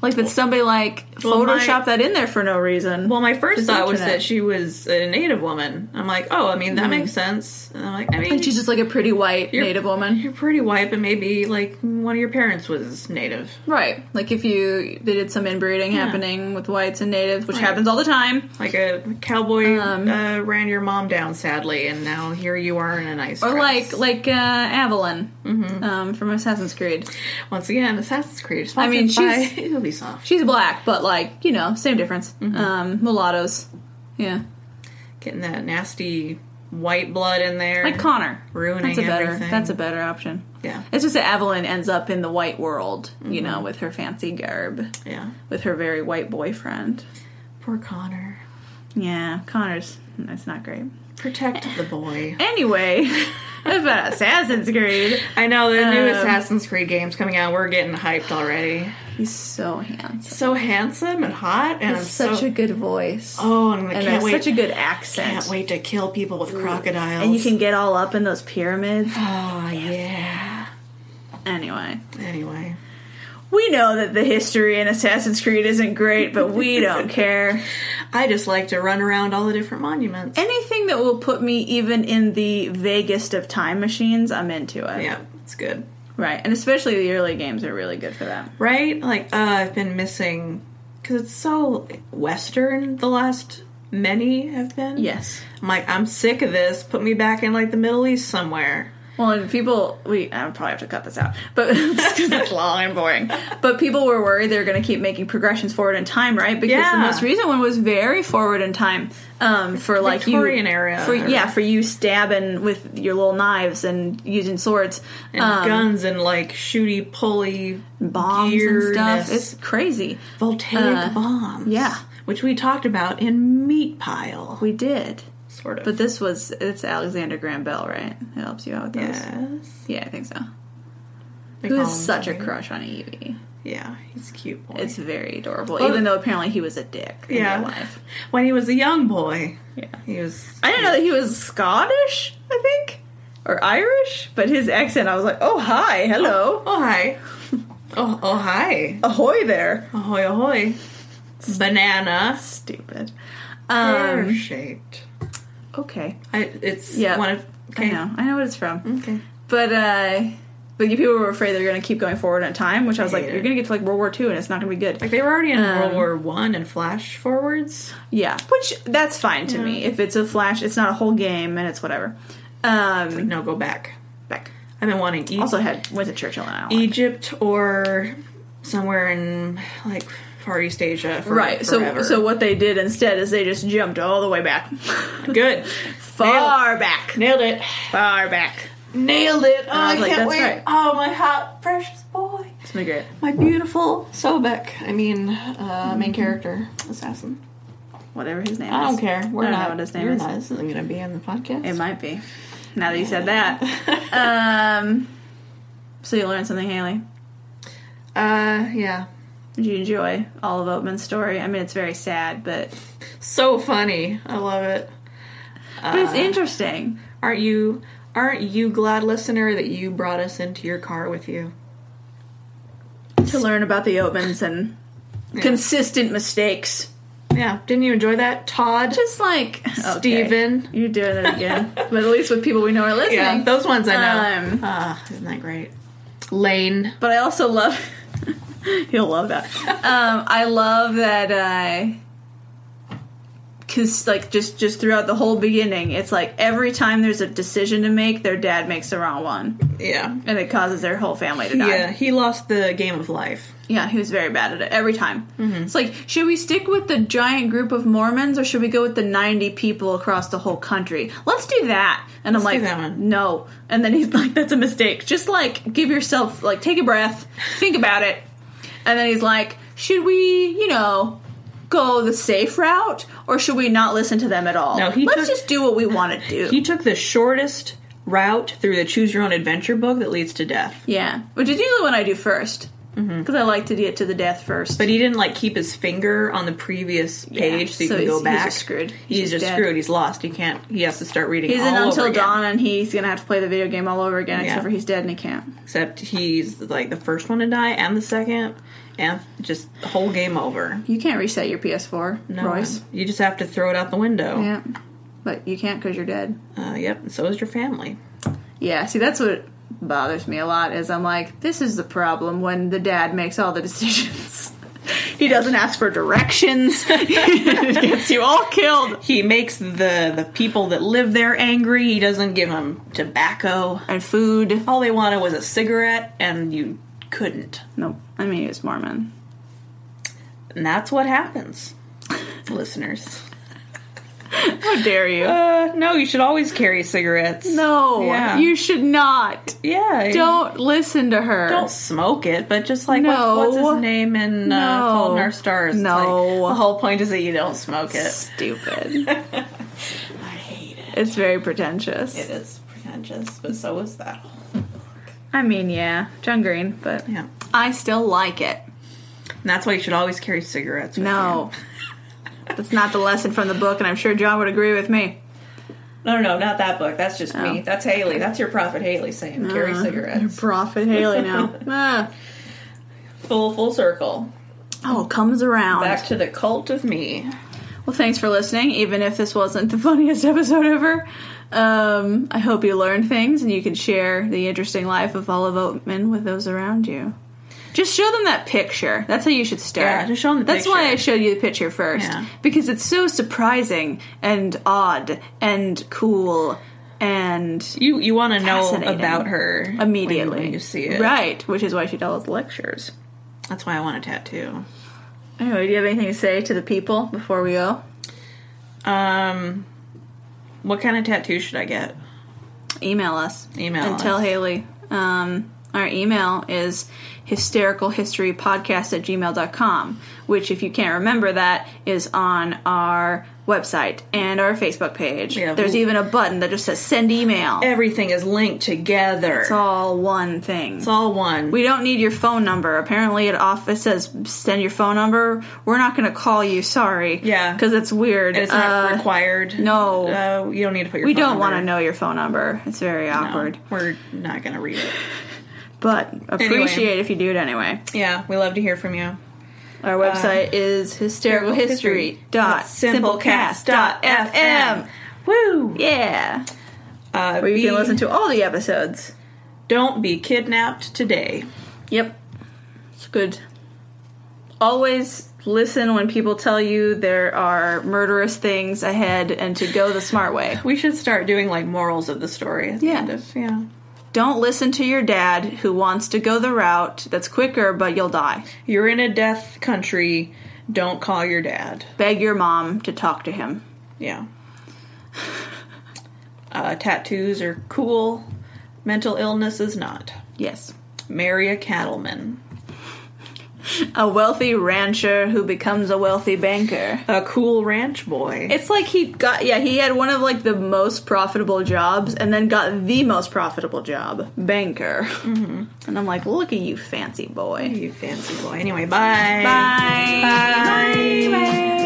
[SPEAKER 1] Like that somebody like
[SPEAKER 2] Well, my-
[SPEAKER 1] photoshopped that in there for no reason.
[SPEAKER 2] Well, my first thought was that she was a native woman. I'm like, oh, I mean, that makes sense. And I'm like, I mean,
[SPEAKER 1] And she's just like a pretty white native woman.
[SPEAKER 2] you're pretty white, but maybe like one of your parents was native.
[SPEAKER 1] Right. Like if you they did some inbreeding happening with whites and natives, which
[SPEAKER 2] Right.
[SPEAKER 1] happens all the time.
[SPEAKER 2] Like a cowboy
[SPEAKER 1] Um,
[SPEAKER 2] uh, ran your mom down sadly, and now here you are in a nice.
[SPEAKER 1] Or
[SPEAKER 2] dress.
[SPEAKER 1] like like uh Aveline um, from Assassin's Creed.
[SPEAKER 2] once again, Assassin's Creed.
[SPEAKER 1] I mean, she's-
[SPEAKER 2] Ubisoft.
[SPEAKER 1] She's black, but like, you know, same difference. Um mulattoes. Yeah.
[SPEAKER 2] Getting that nasty white blood in there,
[SPEAKER 1] Like Connor.
[SPEAKER 2] ruining
[SPEAKER 1] That's a better
[SPEAKER 2] everything.
[SPEAKER 1] that's a better option.
[SPEAKER 2] yeah,
[SPEAKER 1] It's just that Aveline ends up in the white world, you know, with her fancy garb,
[SPEAKER 2] yeah.
[SPEAKER 1] with her very white boyfriend.
[SPEAKER 2] Poor Connor.
[SPEAKER 1] Yeah, Connor's that's not great.
[SPEAKER 2] Protect the boy.
[SPEAKER 1] Anyway, about Assassin's Creed.
[SPEAKER 2] I know the new
[SPEAKER 1] Um,
[SPEAKER 2] Assassin's Creed game's coming out. We're getting hyped already.
[SPEAKER 1] He's so handsome.
[SPEAKER 2] So handsome and hot, and
[SPEAKER 1] such
[SPEAKER 2] so
[SPEAKER 1] a good voice.
[SPEAKER 2] oh, and I
[SPEAKER 1] and
[SPEAKER 2] can't wait.
[SPEAKER 1] such a good accent.
[SPEAKER 2] can't wait to kill people with crocodiles.
[SPEAKER 1] And you can get all up in those pyramids.
[SPEAKER 2] Oh yeah.
[SPEAKER 1] Anyway,
[SPEAKER 2] Anyway,
[SPEAKER 1] we know that the history in Assassin's Creed isn't great, but we don't care.
[SPEAKER 2] I just like to run around all the different monuments.
[SPEAKER 1] Anything that will put me even in the vaguest of time machines, I'm into it.
[SPEAKER 2] yeah, it's good.
[SPEAKER 1] Right. And especially the early games are really good for that.
[SPEAKER 2] Right? Like uh, I've been missing because it's so Western. The last many have been.
[SPEAKER 1] Yes.
[SPEAKER 2] I'm like I'm sick of this. Put me back in like the Middle East somewhere.
[SPEAKER 1] Well, and people, we, I probably have to cut this out, but because it's long and boring. But people were worried they were going to keep making progressions forward in time, right? Because
[SPEAKER 2] Yeah.
[SPEAKER 1] the most recent one was very forward in time um, for like
[SPEAKER 2] Victorian
[SPEAKER 1] you,
[SPEAKER 2] era.
[SPEAKER 1] For, yeah, for you stabbing with your little knives and using swords,
[SPEAKER 2] And
[SPEAKER 1] um,
[SPEAKER 2] guns and like shooty pulley
[SPEAKER 1] bombs and stuff. It's crazy.
[SPEAKER 2] voltaic
[SPEAKER 1] uh,
[SPEAKER 2] bombs.
[SPEAKER 1] yeah.
[SPEAKER 2] which we talked about in Meat Pile,
[SPEAKER 1] We did.
[SPEAKER 2] Sort of.
[SPEAKER 1] But this was it's Alexander Graham Bell, right? It helps you out with those.
[SPEAKER 2] yes,
[SPEAKER 1] Yeah, I think so.
[SPEAKER 2] They
[SPEAKER 1] Who has such a crush on Evie.
[SPEAKER 2] Yeah, he's a cute boy.
[SPEAKER 1] It's very adorable,
[SPEAKER 2] Well,
[SPEAKER 1] even though apparently he was a dick in
[SPEAKER 2] Yeah.
[SPEAKER 1] real life.
[SPEAKER 2] when he was a young boy,
[SPEAKER 1] Yeah.
[SPEAKER 2] he was.
[SPEAKER 1] I didn't know that he was Scottish, I think, or Irish, but his accent, I was like, oh, hi, hello.
[SPEAKER 2] Oh hi. Oh oh hi.
[SPEAKER 1] Ahoy there.
[SPEAKER 2] Ahoy ahoy. Banana.
[SPEAKER 1] Stupid.
[SPEAKER 2] Pear
[SPEAKER 1] Um,
[SPEAKER 2] shaped.
[SPEAKER 1] Okay.
[SPEAKER 2] I, it's
[SPEAKER 1] Yeah.
[SPEAKER 2] one of.
[SPEAKER 1] I know. I know what it's from.
[SPEAKER 2] Okay.
[SPEAKER 1] But, uh, but you people were afraid they're going to keep going forward in time, which I was like, you're going to get to like World War II and it's not going to be good.
[SPEAKER 2] Like they were already in
[SPEAKER 1] Um,
[SPEAKER 2] World War One and flash forwards.
[SPEAKER 1] Yeah, which that's fine to me. If it's a flash, it's not a whole game and it's whatever. Um,
[SPEAKER 2] No, go back.
[SPEAKER 1] back.
[SPEAKER 2] I've been wanting e-
[SPEAKER 1] Also had went to Churchill and Allen.
[SPEAKER 2] Egypt or somewhere in like Far East Asia. For
[SPEAKER 1] Right.
[SPEAKER 2] Forever.
[SPEAKER 1] So so what they did instead is they just jumped all the way back.
[SPEAKER 2] good.
[SPEAKER 1] Far back.
[SPEAKER 2] Nailed it.
[SPEAKER 1] Far back.
[SPEAKER 2] Nailed it. Oh,
[SPEAKER 1] I
[SPEAKER 2] I,
[SPEAKER 1] like,
[SPEAKER 2] can't wait.
[SPEAKER 1] right.
[SPEAKER 2] Oh, my hot, precious boy.
[SPEAKER 1] It's been great.
[SPEAKER 2] My beautiful Sobek. I mean, uh, main character assassin.
[SPEAKER 1] Whatever his name
[SPEAKER 2] I
[SPEAKER 1] is.
[SPEAKER 2] I don't care. We're
[SPEAKER 1] I don't
[SPEAKER 2] not.
[SPEAKER 1] know what his name
[SPEAKER 2] you're
[SPEAKER 1] is.
[SPEAKER 2] not. This isn't going to be on the podcast.
[SPEAKER 1] It might be. Now that you said that. um so you learned something, Haley.
[SPEAKER 2] Uh, yeah.
[SPEAKER 1] Did you enjoy all of Oatman's story? I mean it's very sad, but
[SPEAKER 2] So funny. I love it.
[SPEAKER 1] but it's interesting.
[SPEAKER 2] Aren't you? Aren't you glad, listener, that you brought us into your car with you?
[SPEAKER 1] To learn about the Oatmans and consistent mistakes.
[SPEAKER 2] Yeah. Didn't you enjoy that, Todd?
[SPEAKER 1] Just like okay,
[SPEAKER 2] Steven.
[SPEAKER 1] You're doing it again. but at least with people we know are listening.
[SPEAKER 2] yeah, those ones I know.
[SPEAKER 1] Um,
[SPEAKER 2] Ah, isn't that great? Lane.
[SPEAKER 1] But I also love he'll love that. Um, I love that uh cause like just just throughout the whole beginning, it's like every time there's a decision to make, their dad makes the wrong one.
[SPEAKER 2] Yeah.
[SPEAKER 1] And it causes their whole family to die.
[SPEAKER 2] Yeah, he lost the game of life.
[SPEAKER 1] Yeah, he was very bad at it every time.
[SPEAKER 2] Mm-hmm.
[SPEAKER 1] It's like, should we stick with the giant group of Mormons or should we go with the 90 people across the whole country? Let's do that. And I'm
[SPEAKER 2] Let's
[SPEAKER 1] like,
[SPEAKER 2] that one.
[SPEAKER 1] no. And then he's like, that's a mistake. Just like, give yourself, like, take a breath, think about it. And then he's like, should we, you know, go the safe route or should we not listen to them at all?
[SPEAKER 2] No, he
[SPEAKER 1] Let's
[SPEAKER 2] took-
[SPEAKER 1] just do what we want to do.
[SPEAKER 2] He took the shortest route through the choose your own adventure book that leads to death.
[SPEAKER 1] yeah, which is usually what I do first. Because I like to get to the death first.
[SPEAKER 2] Mm-hmm. But he didn't like keep his finger on the previous page so he
[SPEAKER 1] so
[SPEAKER 2] can
[SPEAKER 1] he's-
[SPEAKER 2] go
[SPEAKER 1] he's
[SPEAKER 2] back.
[SPEAKER 1] just screwed.
[SPEAKER 2] He's,
[SPEAKER 1] He's
[SPEAKER 2] just
[SPEAKER 1] dead.
[SPEAKER 2] screwed. He's lost. He can't. He has to start reading.
[SPEAKER 1] He's
[SPEAKER 2] all
[SPEAKER 1] in Until. Dawn, and he's gonna have to play the video game all over again,
[SPEAKER 2] Yeah.
[SPEAKER 1] except for he's dead and he can't.
[SPEAKER 2] Except he's like the first one to die and the second, and just the whole game over.
[SPEAKER 1] You can't reset your PS4,
[SPEAKER 2] No,
[SPEAKER 1] Royce.
[SPEAKER 2] you just have to throw it out the window.
[SPEAKER 1] Yeah, but you can't because you're dead.
[SPEAKER 2] Uh, yep. And so is your family.
[SPEAKER 1] Yeah, see, that's what bothers me a lot. Is I'm like, this is the problem when the dad makes all the decisions. he doesn't ask for directions. it gets you all killed.
[SPEAKER 2] He makes the the people that live there angry. He doesn't give them tobacco.
[SPEAKER 1] And food.
[SPEAKER 2] All they wanted was a cigarette, and you couldn't.
[SPEAKER 1] Nope. I mean, he was Mormon.
[SPEAKER 2] And that's what happens, listeners.
[SPEAKER 1] How dare you?
[SPEAKER 2] Uh, no, you should always carry cigarettes.
[SPEAKER 1] no,
[SPEAKER 2] Yeah.
[SPEAKER 1] you should not.
[SPEAKER 2] Yeah.
[SPEAKER 1] Don't listen to her.
[SPEAKER 2] Don't smoke it, but just like
[SPEAKER 1] No.
[SPEAKER 2] what's, what's his name in uh,
[SPEAKER 1] No.
[SPEAKER 2] Fault in Our Stars?
[SPEAKER 1] No.
[SPEAKER 2] like, the whole point is that you don't smoke it.
[SPEAKER 1] Stupid.
[SPEAKER 2] I hate it.
[SPEAKER 1] it's very pretentious.
[SPEAKER 2] It is pretentious, but so is that.
[SPEAKER 1] I mean, yeah, John Green, but
[SPEAKER 2] Yeah,
[SPEAKER 1] I still like it.
[SPEAKER 2] and that's why you should always carry cigarettes. With
[SPEAKER 1] No. That's not the lesson from the book, and I'm sure John would agree with me.
[SPEAKER 2] no, no, no, not that book. That's just me.
[SPEAKER 1] Oh.
[SPEAKER 2] That's Haley. That's your prophet Haley saying carry
[SPEAKER 1] Uh,
[SPEAKER 2] cigarettes.
[SPEAKER 1] Prophet Haley now. Ah.
[SPEAKER 2] Full full circle.
[SPEAKER 1] Oh, comes around.
[SPEAKER 2] Back to the cult of me.
[SPEAKER 1] Well, thanks for listening, even if this wasn't the funniest episode ever. Um, I hope you learned things and you can share the interesting life of Olive Oatman with those around you. Just show them that picture. That's how you should start.
[SPEAKER 2] Yeah, just show them the
[SPEAKER 1] That's why I showed you the picture first.
[SPEAKER 2] Yeah.
[SPEAKER 1] Because it's so surprising and odd and cool and
[SPEAKER 2] You you want to know about her when-
[SPEAKER 1] immediately.
[SPEAKER 2] when you see it.
[SPEAKER 1] Right, which is why she does lectures.
[SPEAKER 2] That's why I want a tattoo.
[SPEAKER 1] Anyway, do you have anything to say to the people before we go?
[SPEAKER 2] Um, what kind of tattoo should I get?
[SPEAKER 1] email us.
[SPEAKER 2] Email
[SPEAKER 1] and
[SPEAKER 2] us.
[SPEAKER 1] tell Haley. Um, our email is hystericalhistorypodcast at gmail.com, which, if you can't remember that, is on our website and our Facebook page.
[SPEAKER 2] Yeah.
[SPEAKER 1] There's even a button that just says send email.
[SPEAKER 2] Everything is linked together.
[SPEAKER 1] It's all one thing.
[SPEAKER 2] It's all one.
[SPEAKER 1] We don't need your phone number. Apparently, at office says send your phone number. We're not going to call you. Sorry.
[SPEAKER 2] Yeah.
[SPEAKER 1] because it's weird.
[SPEAKER 2] And it's not
[SPEAKER 1] Uh,
[SPEAKER 2] required.
[SPEAKER 1] no.
[SPEAKER 2] Uh, you don't need to put your
[SPEAKER 1] We don't want to know your phone number. It's very
[SPEAKER 2] No,
[SPEAKER 1] awkward.
[SPEAKER 2] we're not going to read it.
[SPEAKER 1] But appreciate if you do it anyway.
[SPEAKER 2] Yeah, we love to hear from you.
[SPEAKER 1] Our website is hystericalhistory.simplecast.fm.
[SPEAKER 2] Woo!
[SPEAKER 1] Yeah.
[SPEAKER 2] Uh,
[SPEAKER 1] Where you
[SPEAKER 2] be-
[SPEAKER 1] can listen to all the episodes.
[SPEAKER 2] Don't be kidnapped today.
[SPEAKER 1] Yep. It's good. Always listen when people tell you there are murderous things ahead and to go the smart way.
[SPEAKER 2] We should start doing like morals of the story. At the
[SPEAKER 1] Yeah.
[SPEAKER 2] end of, yeah.
[SPEAKER 1] Don't listen to your dad who wants to go the route that's quicker, but you'll die.
[SPEAKER 2] You're in a death country. Don't call your dad.
[SPEAKER 1] Beg your mom to talk to him.
[SPEAKER 2] Yeah. Uh, tattoos are cool. Mental illness is not.
[SPEAKER 1] Yes.
[SPEAKER 2] Marry a cattleman.
[SPEAKER 1] A wealthy rancher who becomes a wealthy banker.
[SPEAKER 2] A cool ranch boy.
[SPEAKER 1] It's like he got yeah, he had one of like the most profitable jobs and then got the most profitable job, banker. Mm-hmm. And I'm like, look at you fancy boy.
[SPEAKER 2] you fancy boy. Anyway, bye. Bye. bye.
[SPEAKER 1] Bye.